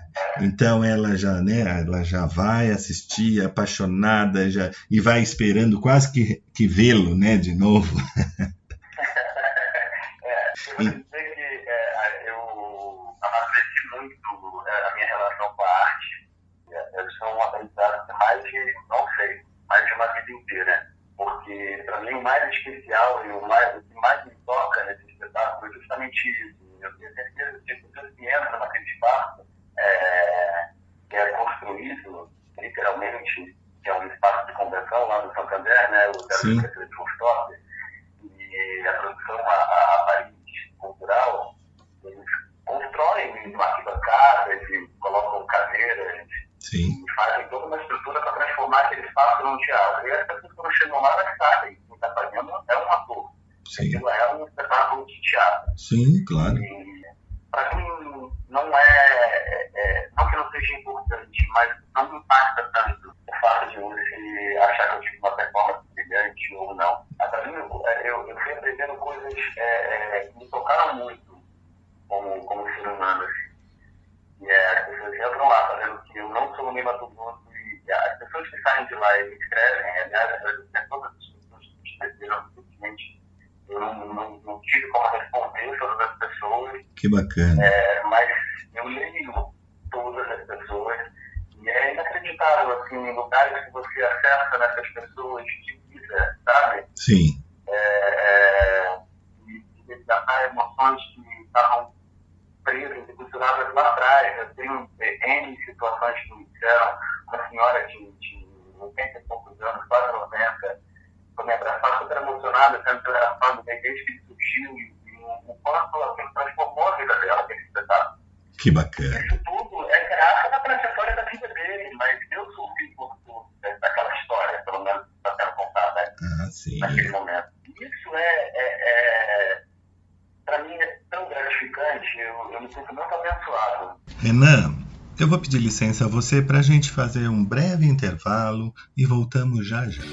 então ela já, né, ela já vai assistir apaixonada já e vai esperando quase que, que vê-lo, né, de novo. [LAUGHS] [LAUGHS] É, eu vou dizer que é, eu amadureci muito é, a minha relação com a arte. É, Eu sou um aprendizado de mais de, não sei, mais de uma vida inteira. Porque, para mim, o mais especial e o, mais, o que mais me toca nesse espetáculo é justamente isso. Eu tenho certeza que as pessoas que entram naquele espaço, é, que é construído, literalmente, que é um espaço de convenção lá no Santander, né? O. Teatro de Rooftop, e a produção, a, a, a Paris Cultural, eles constroem arquibancadas e colocam cadeiras Sim, e fazem toda uma estrutura para transformar aquele espaço num teatro. E as pessoas quando chegam lá, elas sabem que está fazendo é um ator. sim, Aquilo é um espetáculo de teatro. sim, claro. Para mim não é, é- é- não que não seja importante, mas não me impacta tanto o fato de você achar que eu tive uma performance brilhante ou não. Para mim, eu, eu, eu fui aprendendo coisas é, é, que me tocaram muito como, como ser humano. E é, as pessoas entram lá fazendo que eu não sou um mimatodoso e as pessoas que saem de lá e me escrevem, aliás, agradecer a todas as pessoas que me escreveram, simplesmente eu não, não, não tive como responder todas as pessoas, Que bacana. é, mas eu leio todas as pessoas e é inacreditável, assim, lugares que você acessa nessas pessoas de vida, sabe? Sim, É, e, e resgatar emoções que estavam presas e costuradas lá atrás. Eu tenho é, N situações que me disseram, uma senhora de, de 80 e poucos anos, quase 90, foi me abraçar super emocionada, sendo que eu era fã do Ney desde que ele surgiu e, e o, quanto aquilo transformou a vida dela, aquele espetáculo. que bacana. Isso tudo é graças à trajetória da vida dele, mas eu por, por daquela história, pelo menos, está sendo contada né, Ah, sim. naquele momento. Isso é, é, é para mim, é gratificante, eu, eu me sinto muito abençoado. Renan, eu vou pedir licença a você para a gente fazer um breve intervalo e voltamos já já.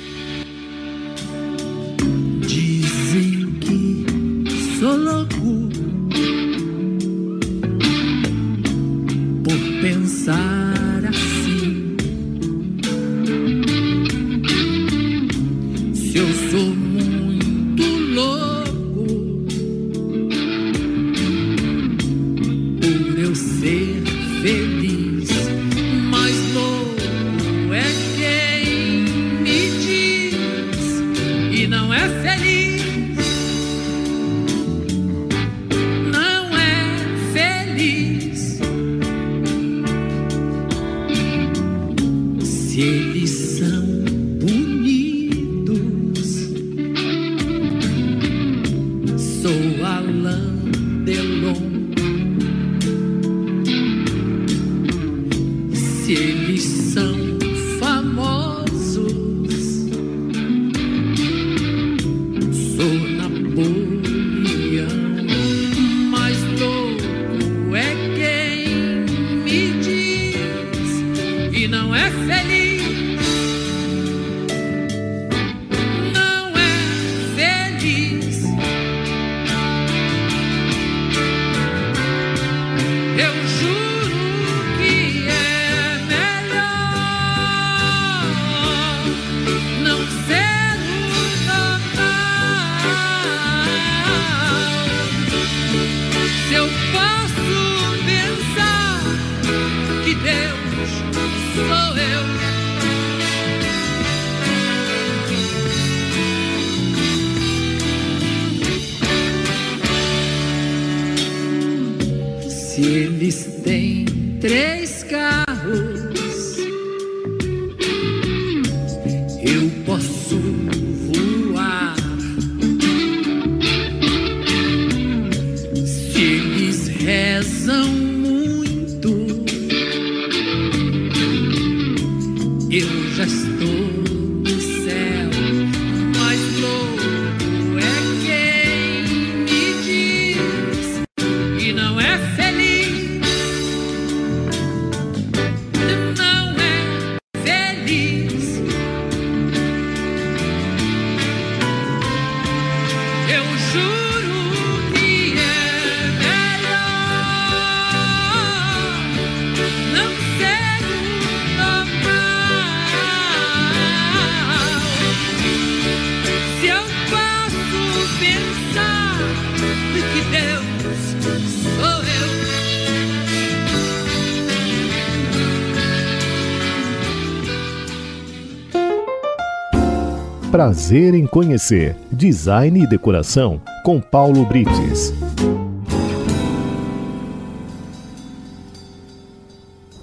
Prazer em conhecer Design e Decoração com Paulo Brites.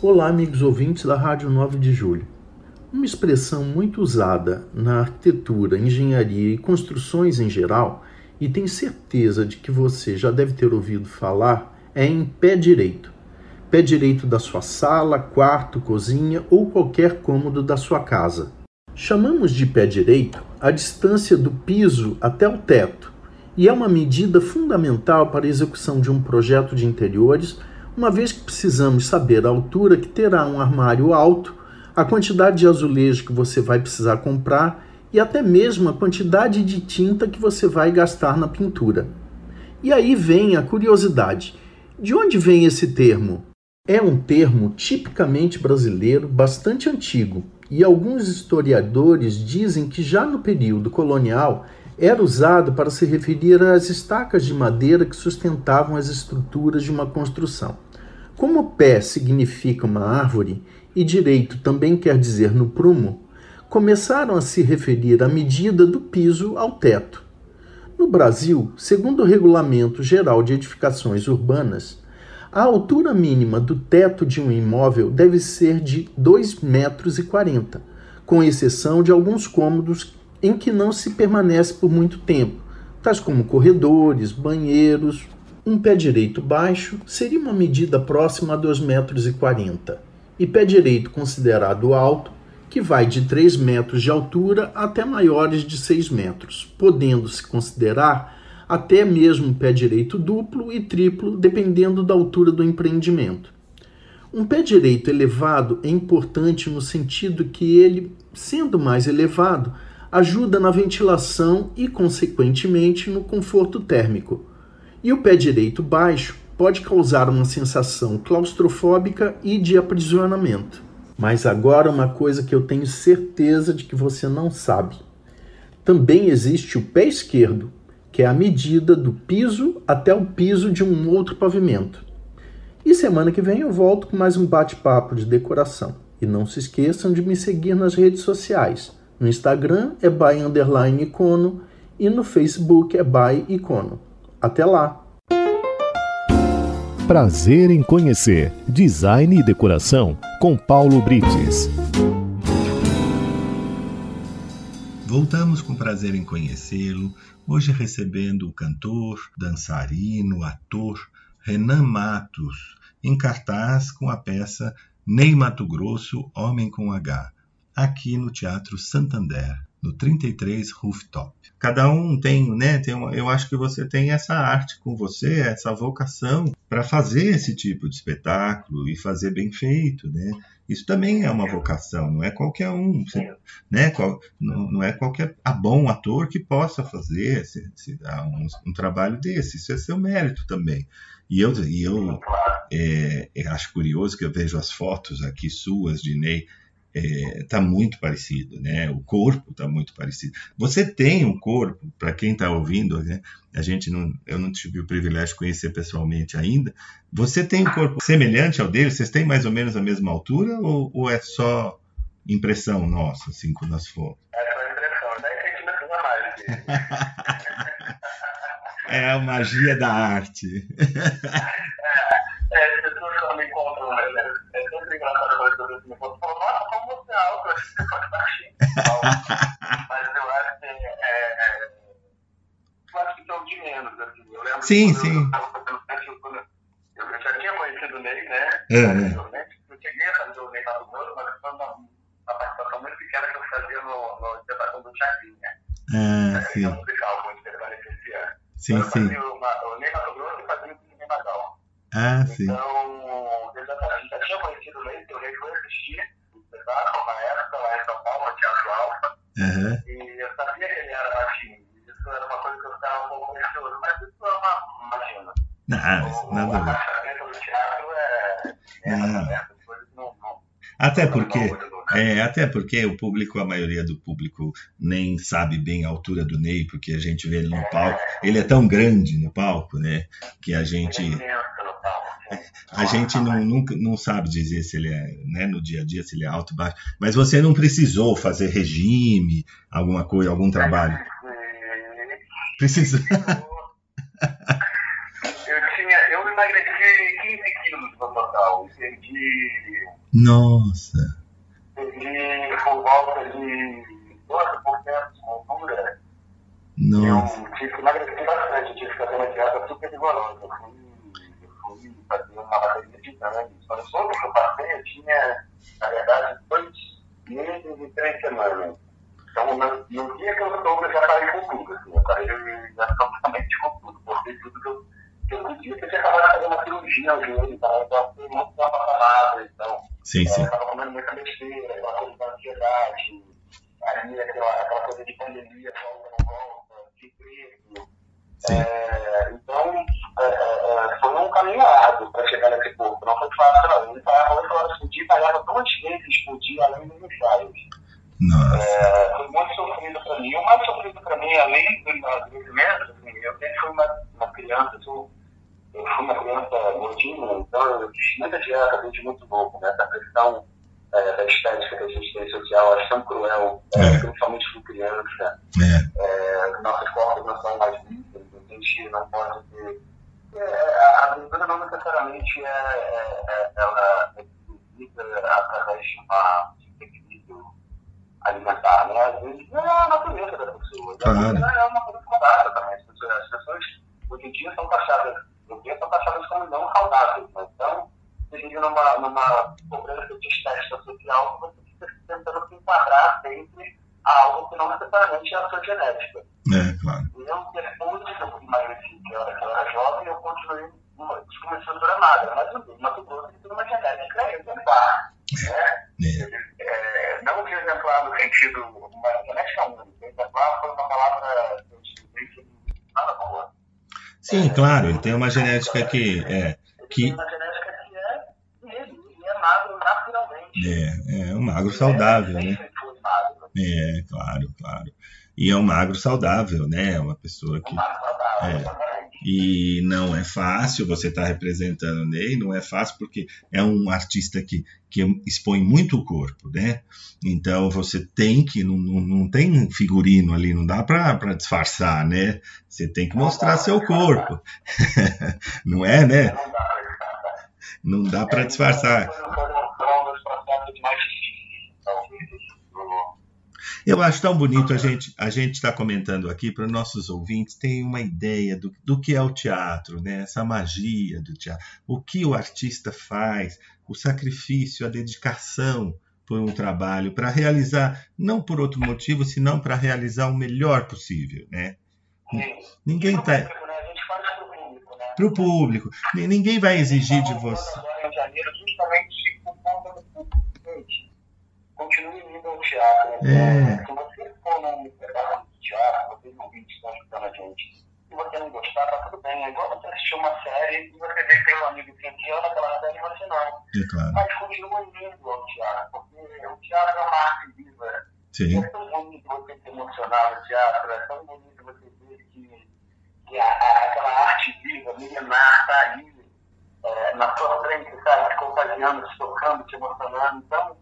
Olá, amigos ouvintes da Rádio 9 de Julho. Uma expressão muito usada na arquitetura, engenharia e construções em geral, e tenho certeza de que você já deve ter ouvido falar, é em pé direito. Pé direito da sua sala, quarto, cozinha ou qualquer cômodo da sua casa. Chamamos de pé direito a distância do piso até o teto, e é uma medida fundamental para a execução de um projeto de interiores, uma vez que precisamos saber a altura que terá um armário alto, a quantidade de azulejo que você vai precisar comprar e até mesmo a quantidade de tinta que você vai gastar na pintura. E aí vem a curiosidade: de onde vem esse termo? É um termo tipicamente brasileiro, bastante antigo, e alguns historiadores dizem que já no período colonial era usado para se referir às estacas de madeira que sustentavam as estruturas de uma construção. Como pé significa uma árvore e direito também quer dizer no prumo, começaram a se referir à medida do piso ao teto. No Brasil, segundo o Regulamento Geral de Edificações Urbanas, a altura mínima do teto de um imóvel deve ser de 2,40 metros, 40, com exceção de alguns cômodos em que não se permanece por muito tempo, tais como corredores, banheiros. Um pé direito baixo seria uma medida próxima a 2,40 metros, 40, e pé direito considerado alto, que vai de 3 metros de altura até maiores de 6 metros, podendo-se considerar até mesmo pé direito duplo e triplo, dependendo da altura do empreendimento. Um pé direito elevado é importante no sentido que ele, sendo mais elevado, ajuda na ventilação e, consequentemente, no conforto térmico. E o pé direito baixo pode causar uma sensação claustrofóbica e de aprisionamento. Mas agora uma coisa que eu tenho certeza de que você não sabe. Também existe o pé esquerdo, que é a medida do piso até o piso de um outro pavimento. E semana que vem eu volto com mais um bate-papo de decoração. E não se esqueçam de me seguir nas redes sociais. No Instagram é by underline icono e no Facebook é by icono. Até lá! Prazer em conhecer Design e Decoração com Paulo Brites. Voltamos com prazer em conhecê-lo, hoje recebendo o cantor, dançarino, ator Renan Matos, em cartaz com a peça Ney Mato Grosso, Homem com H, aqui no Teatro Santander, no 33 Rooftop. Cada um tem, né, tem uma, eu acho que você tem essa arte com você, essa vocação para fazer esse tipo de espetáculo e fazer bem feito, né? Isso também é uma vocação, não é qualquer um, você, né? Qual, não, não, é qualquer a bom ator que possa fazer esse, esse, um, um, trabalho desse. Isso é seu mérito também. E eu, e eu é, acho curioso que eu vejo as fotos aqui suas de Ney está é, muito parecido, né? O corpo está muito parecido. Você tem um corpo, para quem está ouvindo, né? A gente não, eu não tive o privilégio de conhecer pessoalmente ainda. Você tem um corpo semelhante ao dele? Vocês têm mais ou menos a mesma altura ou, ou é só impressão nossa, assim, quando as fotos? É só impressão, 10 centímetros a mais. é a magia da arte. [LAUGHS] é, é, eu encontram, né? É sempre engraçado quando as pessoas me encontram e falam, nossa, como é eu acho que. Mas eu acho que é. é eu acho que são de menos, assim. Eu lembro Sim, que sim. Eu, eu, eu já tinha conhecido o Ney, né? É, é. Anteriormente, Eu cheguei a fazer o Ney Mato Grosso, mas foi uma, uma participação muito pequena que eu fazia no, no espetáculo do Chacrinha. Ah, É sim. um musical com esse esse ano. Sim, eu sim. fazia o, Ney Mato Grosso e fazia o Ney Magal. Ah, sim. Então, eu já, já tinha conhecido o Ney, que o Ney foi assistir espetáculo na época, lá em São Paulo, no Teatro Alfa, Aham. e eu sabia que ele era baixinho. Isso era uma coisa que eu ficava um pouco receoso, mas isso é uma, imagina. O- nada a ver. do teatro é. é Não. essas coisas não. não Até porque, né? é, até porque o público, a maioria do público nem sabe bem a altura do Ney, porque a gente vê ele no palco. Ele é tão grande no palco, né? Que a gente, é no palco, assim. a gente não, nunca, não sabe dizer se ele é, né, no dia a dia, se ele é alto ou baixo. Mas você não precisou fazer regime, alguma coisa, algum trabalho. E- Precisou. Eu tinha, eu emagreci 15 quilos no total. E perdi, Nossa. perdi por volta de 12% de gordura. Nossa. Eu tive que emagrecer bastante, tive que fazer uma dieta super rigorosa. Fazer uma bateria de exames. Mas todo que eu passei, eu tinha, na verdade, dois meses e três semanas. Então, no, no dia que eu soube, eu já parei com tudo. Assim, eu parei já totalmente com tudo. Cortei tudo que eu, que eu podia. Porque eu tinha acabado de fazer uma cirurgia ao joelho, então eu muito tempo afamado. Então, Sim, sim. eu estava comendo muita besteira, aquela coisa da ansiedade, aí aquela, aquela coisa de pandemia, volta, não volta, de emprego. É, então, é, é, foi um caminho árduo para chegar nesse ponto. Não foi fácil, não. Eu trabalhava 8 horas por dia, pagava duas vezes por dia, além dos ensaios. É, foi muito sofrido para mim. O mais sofrido para mim, além do emagrecimento, assim, eu sempre fui uma, uma criança, eu, sou- eu fui uma criança gordinha, então eu fiz muita dieta desde muito novo, né? Essa questão é, da estética que a gente tem social, acho tão cruel, é, principalmente com criança. É. É, nossos corpos não são mais gente não pode ter. É, a gordura não necessariamente é, é, é, ela é produzida através de uma um equilíbrio alimentar, né? Às vezes é a natureza da pessoa. Claro. é uma coisa saudável também. As pessoas, as pessoas hoje em dia são taxadas, hoje em dia são taxadas como não saudáveis, né? Então, você vive numa, numa cobrança de estética social você fica tentando se enquadrar sempre a algo que não necessariamente é a sua genética. É, claro. Eu, depois que eu emagreci, que eu era, que eu era jovem, eu continuei uma, com uma estrutura magra, mas eu tenho Mato Grosso tem uma genética exemplar, né? É. É, não de exemplar no sentido, uma genética única. Exemplar foi uma palavra que eu utilizei que nada boa. Sim, claro, ele tem uma genética que é, Que- tem uma genética que é dele, ele é magro naturalmente. é, é um magro saudável, né? É, claro, claro. E é um magro saudável, né? É uma pessoa que. um magro saudável, É. E não é fácil você estar representando o Ney, não é fácil porque é um artista que, que expõe muito o corpo, né? Então você tem que, não, não, tem figurino ali, não dá para disfarçar, né? Você tem que mostrar seu corpo. [LAUGHS] não é, né? Não dá. Não para disfarçar. Foram, foram, foram um dos processos mais difíceis, talvez, do, Eu acho tão bonito a gente a gente está comentando aqui para nossos ouvintes terem uma ideia do, do que é o teatro, né? Essa magia do teatro, o que o artista faz, o sacrifício, a dedicação por um trabalho para realizar não por outro motivo, senão para realizar o melhor possível, né? Sim. Ninguém tá né? Né? para o público, ni- ninguém vai exigir de você. agora em janeiro justamente continue indo ao teatro. É. né? Se você for num espetáculo de teatro, vocês ouvintes estão escutando a gente. Se você não gostar, tá tudo bem. É igual você assistir uma série e você vê que tem um amigo que que ama aquela série e você não. É claro. Mas continue indo ao teatro, porque o teatro é uma arte viva. Sim. É tão bonito você se emocionar no teatro, é tão bonito você ver que, que a, a- aquela arte viva, milenar, está ali é, na sua frente, sabe, te contagiando, te tocando, te emocionando. Então,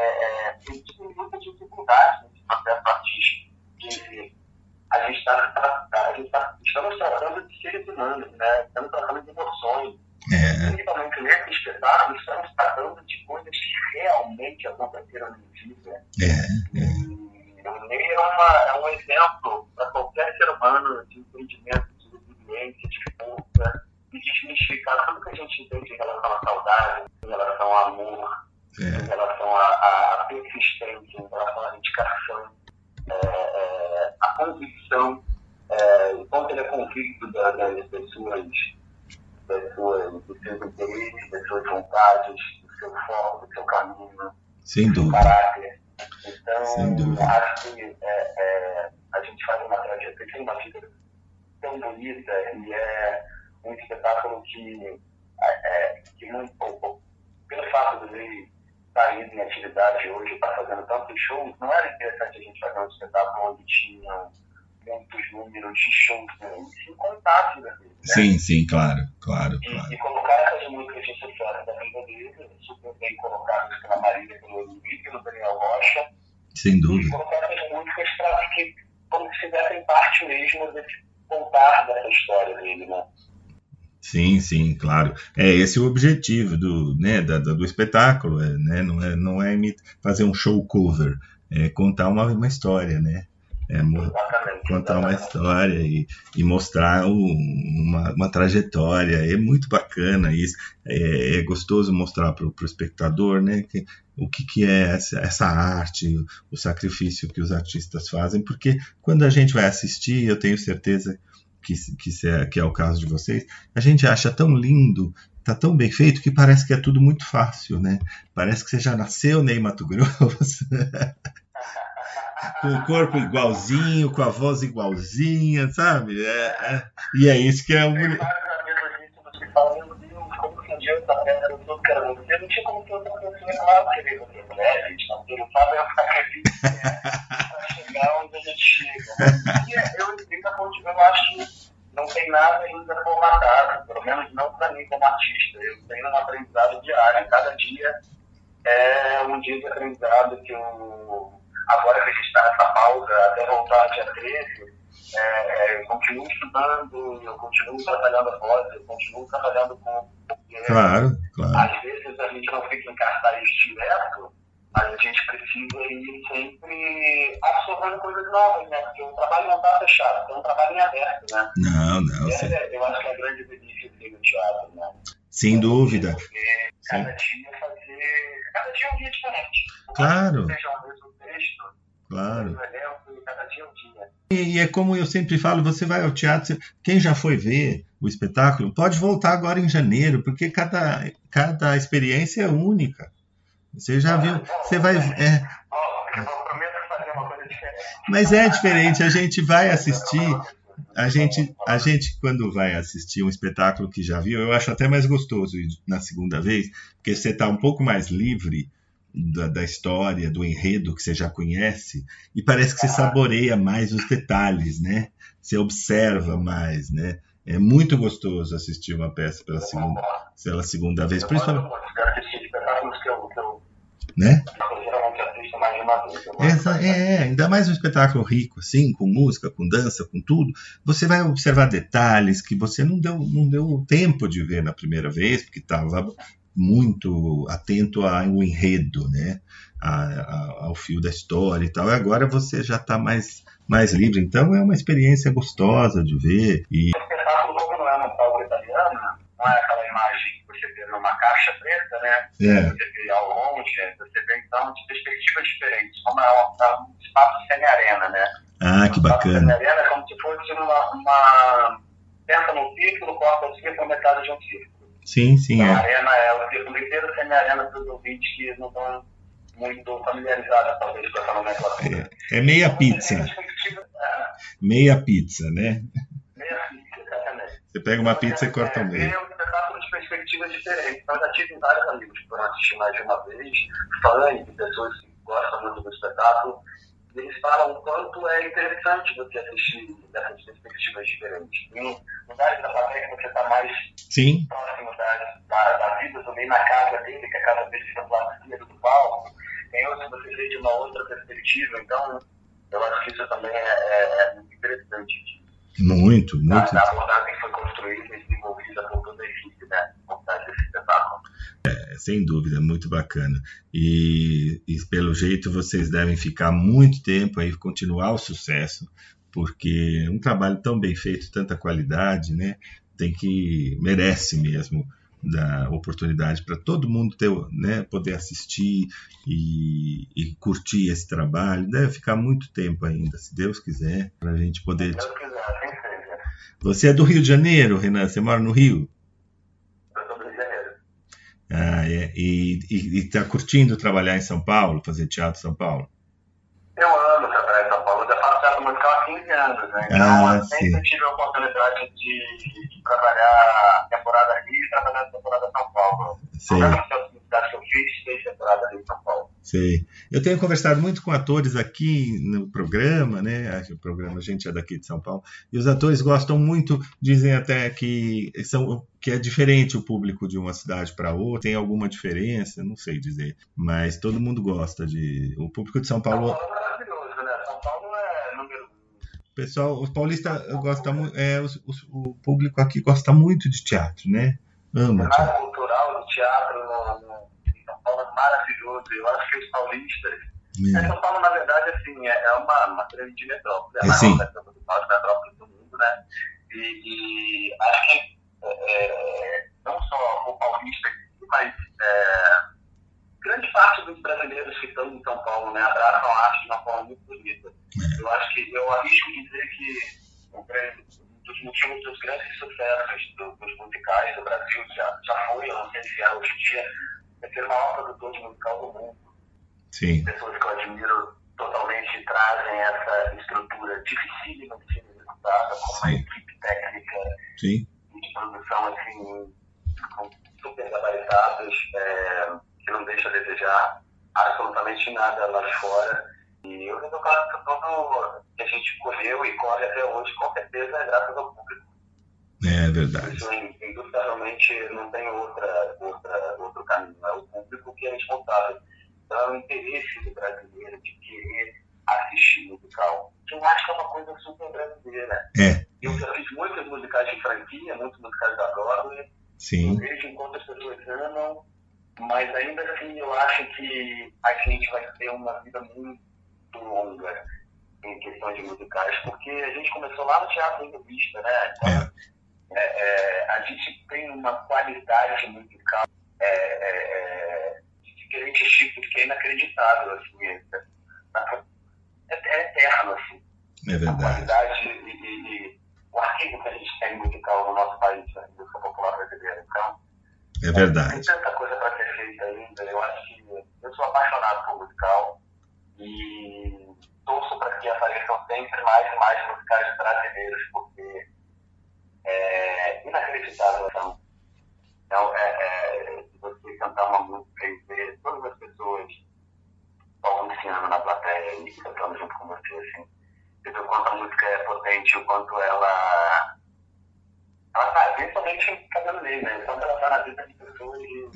é, é, tem muita dificuldade nesse processo artístico. De, a gente está a gente tá, estamos tratando de seres humanos, né? estamos tratando de emoções É, principalmente nesse, espe- espetáculo, estamos tratando de coisas que realmente aconteceram no dia. É, é. E o Ney é, uma, é um exemplo para qualquer ser humano de entendimento, de resiliência, de força, e de desmistificar tudo que a gente entende em relação à saudade, em relação ao amor, em é. relação à, persistência, em relação à dedicação, é, é, à convicção, é, o quanto ele é convicto da- das pessoas, das suas, dos seus interesses, das suas vontades, do seu foco, do seu caminho, Sem do dúvida. caráter. Sem Então, dúvida. acho que é, é, a gente faz uma trajetória, tem uma vida tão bonita e é um espetáculo que, é, que muito, pelo fato de ele aí em atividade hoje, estar fazendo tantos shows, não era interessante a gente fazer um espetáculo onde tinha muitos números de shows, né? e vida. né? Sim, sim, claro, claro, E, claro. e colocar essas músicas de sucesso da vida dele, super bem colocadas pela Marília, pelo Luiz, pelo Daniel Rocha, Sem e dúvida. colocar essas músicas para que, como se fizessem parte mesmo desse contar dessa história dele, né? Sim, sim, claro. É esse o objetivo do, né, da, do espetáculo, é, né? Não é, não é fazer um show cover, é contar uma, uma história, né? É contar uma história e, e mostrar o- uma, uma trajetória. É muito bacana isso. É, é gostoso mostrar para o espectador né, que, o que, que é essa, essa arte, o, o sacrifício que os artistas fazem, porque quando a gente vai assistir, eu tenho certeza que, que, é, que é o caso de vocês, a gente acha tão lindo. Tá tão bem feito que parece que é tudo muito fácil, né? Parece que você já nasceu Ney Mato Grosso, [LAUGHS] com o corpo igualzinho, com a voz igualzinha, sabe? É, é- e é isso que é o Tem bonito. vários amigos íntimos que falam, meu Deus, como que um dia eu tá vendo tudo? Não tinha como ter outra pessoa, ele você mulher, gente, não o sabe, eu [LAUGHS] chegar onde a gente chega. E eu, continuo, eu acho que não tem nada ainda formatado, pelo menos não pra mim como artista. Eu tenho um aprendizado diário, cada dia é um dia de aprendizado que eu, agora que a gente está nessa pausa, até voltar dia 13, é, é, eu continuo estudando, eu continuo trabalhando a voz, eu continuo trabalhando com. porque, Claro, claro. Às vezes a gente não fica em cartaz direto, a gente precisa ir sempre absorvendo coisas novas, né? Porque o trabalho não está fechado, é um trabalho em aberto, né? Não, não, Essa sem, é, eu acho que é a grande delícia do teatro, né? sem dúvida. Porque cada dia fazer. Cada dia é um dia diferente. Claro. Seja o mesmo texto, Claro. o elenco, cada dia é um dia. E, e é como eu sempre falo, você vai ao teatro, quem já foi ver o espetáculo, pode voltar agora em janeiro, porque cada, cada experiência é única. Você já viu, você vai. É, diferente. mas é diferente, a gente vai assistir. A gente, a gente, quando vai assistir um espetáculo que já viu, eu acho até mais gostoso na segunda vez, porque você está um pouco mais livre da, da história, do enredo que você já conhece, e parece que você saboreia mais os detalhes, né? Você observa mais, né? É muito gostoso assistir uma peça pela segunda, pela segunda vez, principalmente, que eu, que eu, né? gosto Exa- bastante. é, é, ainda mais um espetáculo rico, assim, com música, com dança, com tudo. Você vai observar detalhes que você não deu, não deu tempo de ver na primeira vez, porque estava muito atento ao enredo, né? A- a- ao fio da história e tal. E agora você já está mais, mais livre. Então é uma experiência gostosa de ver. E O espetáculo, como não é no palco italiano, não é aquela imagem que você vê numa caixa preta, né? é, Você vê ao longe, você vê então de perspectivas diferentes. Como é um, é um espaço semi-arena, né? ah, que Um bacana. semi-arena é como se fosse uma. uma... Pensa num círculo, corta o círculo, metade de um círculo. Sim, sim, A é. arena é o círculo inteiro semi-arena para os ouvintes que não estão muito familiarizados, talvez, com essa nomenclatura. É, é meia pizza. Perspectiva- é, Meia pizza, né? meia pizza. Você pega uma pizza e corta ao meio. É um espetáculo de perspectivas diferentes. Então, eu já tive vários amigos que foram assistir mais de uma vez, fãs de pessoas que gostam muito do espetáculo, e eles falam o quanto é interessante você assistir dessas perspectivas diferentes. Em lugares da plateia que você está mais Sim, próximo da, da, da vida, também na casa dele, que a casa dele do lado esquerdo do palco, tem outros que você vê de uma outra perspectiva. Então, eu acho que isso também é, é, é muito interessante. Muito, muito. da abordagem que foi construída e desenvolvida por toda a equipe, né? Trás desse espetáculo. É, sem dúvida, muito bacana. E, e pelo jeito vocês devem ficar muito tempo aí, continuar o sucesso, porque um trabalho tão bem feito, tanta qualidade, né? Tem que merece mesmo da oportunidade para todo mundo ter, né, poder assistir e, e, curtir esse trabalho. Deve ficar muito tempo ainda, se Deus quiser, para a gente poder. Se Deus quiser, assim seja. Você é do Rio de Janeiro, Renan? Você mora no Rio? Eu sou do Rio de Janeiro. Ah, é. E está curtindo trabalhar em São Paulo, fazer teatro em São Paulo? Eu amo trabalhar em São Paulo, eu já faço teatro musical há 15 anos, né? Então, Ah, eu sempre sim. tive a oportunidade de, trabalhar temporada Rio e trabalhar temporada São Paulo. Cidades que eu fiz, fez temporada Rio e São Paulo. Sei. Eu tenho conversado muito com atores aqui no programa, né? O programa a gente é daqui de São Paulo e os atores gostam muito, dizem até que são que é diferente o público de uma cidade para outra, tem alguma diferença, não sei dizer, mas todo mundo gosta de o público de São Paulo, Paulo é maravilhoso, né? São Paulo é número um. o pessoal, os paulistas gosta muito, é, os- os- o público aqui gosta muito de teatro, né? Ama O teatro. cultural do teatro em São Paulo é maravilhoso. Eu acho que os paulistas. É, É, São Paulo, na verdade, assim, é, é uma, uma grande metrópole. É a É, maior metrópole do mundo, né? E, e acho que é, é, não só o paulista, mas é, grande parte dos brasileiros que estão em São Paulo né, abraçam a arte de uma forma muito bonita. Eu acho que eu arrisco dizer que um dos motivos dos grandes sucessos do- dos musicais do Brasil já, já foi, eu não sei se é hoje em dia, é ser o maior produtor de musical do mundo. Sim, pessoas que eu admiro totalmente trazem essa estrutura dificílima de ser executada, com uma equipe técnica sim, de produção assim, super gabaritados, é, que não deixa a desejar absolutamente nada lá de fora. E o resultado de tudo que a gente correu e corre até hoje, com certeza, é graças ao público. é verdade. Isso, indubitavelmente, não tem outra, outra, outro caminho. É o público que é responsável. Então, é o interesse do brasileiro de querer assistir musical. Que eu acho que é uma coisa super brasileira. É, Eu já fiz muitos musicais de franquia, muitos musicais da Broadway. Eu sim, vejo enquanto as pessoas amam, mas ainda assim eu acho que a gente vai ter uma vida muito longa em questão de musicais, porque a gente começou lá no Teatro em Revista, né? Então, é, é, a gente tem uma qualidade musical é, é, é, de diferentes tipos que é inacreditável, assim, é, eterno, assim, é a verdade. qualidade e, e- e o arquivo que a gente tem musical no nosso país, né, música popular brasileira. Então, É tem verdade. tanta coisa para ser feita ainda, eu acho que eu sou apaixonado por musical e torço para que apareçam sempre mais e mais musicais brasileiros, porque é inacreditável então, então é, é, você cantar uma música e ver todas as pessoas balbuciando na plateia e cantando junto com você, assim, vê o quanto a música é potente, o quanto ela ela tá, principalmente cabelo negro, né? Quando ela tá na vida de pessoas de,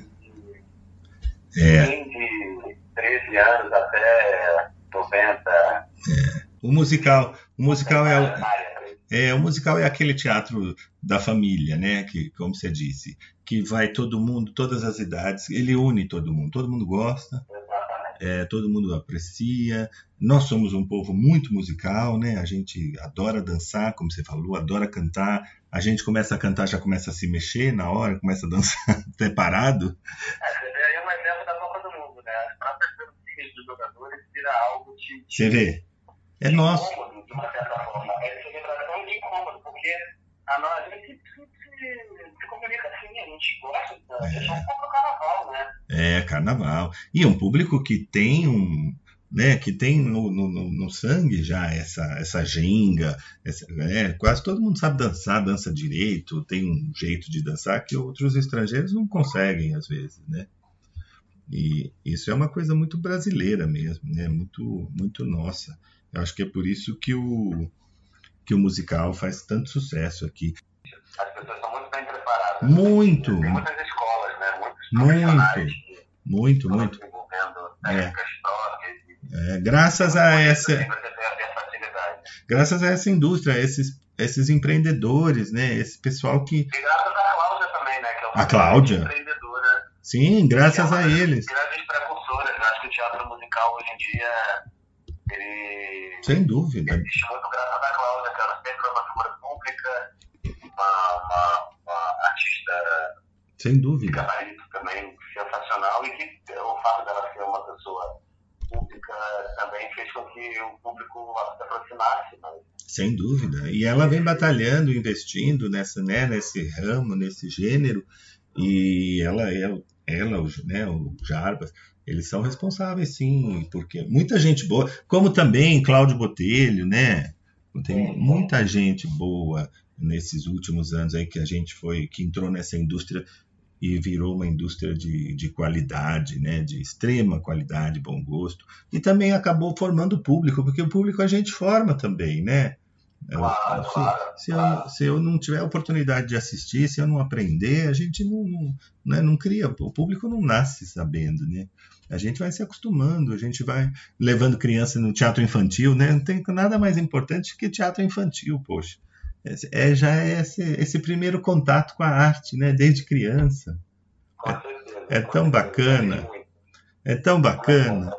de, É. de 13 anos até 90. O musical, o musical é, Área, é o musical é aquele teatro da família, né? Que, como você disse, que vai todo mundo, todas as idades, ele une todo mundo, todo mundo gosta, é, todo mundo aprecia. Nós somos um povo muito musical, né? A gente adora dançar, como você falou, adora cantar. A gente começa a cantar, já começa a se mexer na hora, começa a dançar [LAUGHS] até parado. É, você vê aí um exemplo da Copa do Mundo, né? As próprias dancinhas dos jogadores vira algo de, Você vê? É de nosso. incômodo, de uma certa forma. É celebração de incômodo, porque a, nós, a gente se, se, se comunica assim, a gente gosta, a gente é um pouco carnaval, né? É, carnaval. E um público que tem um. Né, que tem no, no, no- sangue já essa, essa ginga, essa- né, quase todo mundo sabe dançar, dança direito, tem um jeito de dançar que outros estrangeiros não conseguem às vezes, né? E isso é uma coisa muito brasileira mesmo, né? Muito, muito nossa. Eu acho que é por isso que o, que o musical faz tanto sucesso aqui. As pessoas são muito bem preparadas. Muito, Tem muitas escolas, né? Muitos Muito. muito, estão muito. próprias. e- É, graças a essa, graças a essa indústria, a esses, esses empreendedores, né? Esse pessoal que. E graças à Cláudia também, né? Que é uma A Cláudia? empreendedora Sim, graças a eles. Grandes precursores. Eu acho que o teatro musical hoje em dia, ele Sem dúvida. existe muito graças à Cláudia, que ela sempre foi uma figura pública, uma, uma, uma artista Sem dúvida. gabarito também sensacional e que o fato dela ser uma pessoa também fez com que o público se aproximasse. Mas Sem dúvida. E ela vem batalhando, investindo nessa, né, nesse ramo, nesse gênero. E ela, ela, ela o, né, o Jarbas, eles são responsáveis, sim, porque muita gente boa, como também Cláudio Botelho, né? Tem muita gente boa nesses últimos anos aí que a gente foi, que entrou nessa indústria e virou uma indústria de, de qualidade, né? De extrema qualidade, bom gosto. E também acabou formando o público, porque o público a gente forma também, né? Claro, se, claro, se eu, claro. se eu não tiver a oportunidade de assistir, se eu não aprender, a gente não, não, né, não cria. O público não nasce sabendo, né? A gente vai se acostumando, a gente vai levando criança no teatro infantil, né? Não tem nada mais importante que teatro infantil, poxa. É, é- já é esse, esse primeiro contato com a arte, né? Desde criança. certeza. é com tão bacana. É tão bacana.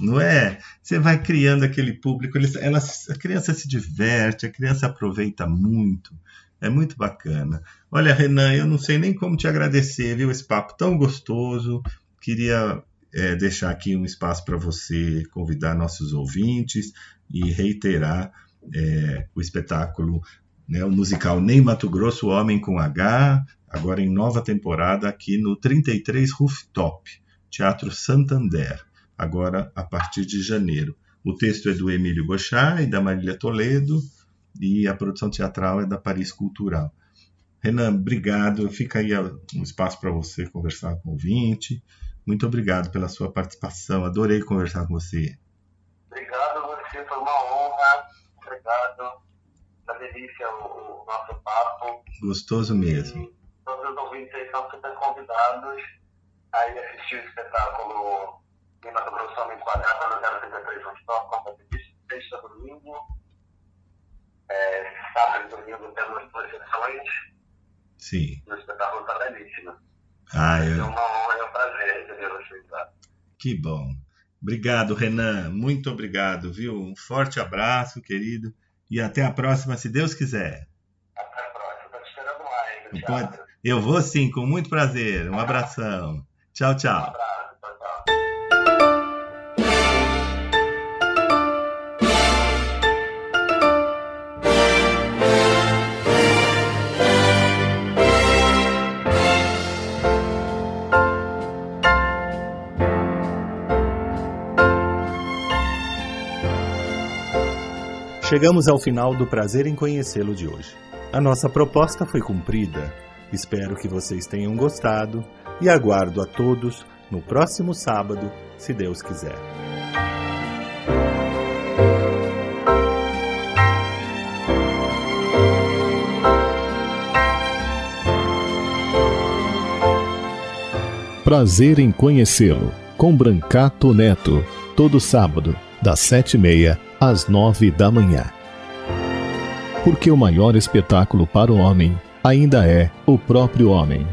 Não é? Você vai criando aquele público, eles, ela, a criança se diverte, a criança aproveita muito. É muito bacana. Olha, Renan, eu não sei nem como te agradecer, viu? Esse papo tão gostoso. Queria é, deixar aqui um espaço para você convidar nossos ouvintes e reiterar é, o espetáculo, né, o musical Nem Mato Grosso, Homem com H, agora em nova temporada aqui no 33 Rooftop, Teatro Santander agora a partir de janeiro. O texto é do Emílio Bochá e da Marília Toledo, e a produção teatral é da Paris Cultural. Renan, obrigado. Fica aí um espaço para você conversar com o ouvinte. Muito obrigado pela sua participação. Adorei conversar com você. Obrigado a você, foi uma honra. Obrigado. Uma delícia o, o nosso papo. Gostoso mesmo. E todos os ouvintes aí são super convidados a ir assistir o espetáculo Lima do Grosso Homem Quadrado no 033 Rooftop, como eu disse, sexta, domingo. É, sábado e domingo temos projeções Sim. e o espetáculo está belíssimo. Ah, É eu- uma honra e um prazer receber vocês lá. que bom. Obrigado, Renan. Muito obrigado, viu? Um forte abraço, querido. E até a próxima, se Deus quiser. Até a próxima. Estou te esperando no Pode-. Eu vou sim, com muito prazer. Um abração. Tchau, Um tchau. abraço. Chegamos ao final do prazer em conhecê-lo de hoje. A nossa proposta foi cumprida. Espero que vocês tenham gostado e aguardo a todos no próximo sábado, se Deus quiser. Prazer em conhecê-lo, com Brancato Neto, todo sábado, das sete e meia às nove da manhã. Porque o maior espetáculo para o homem ainda é o próprio homem.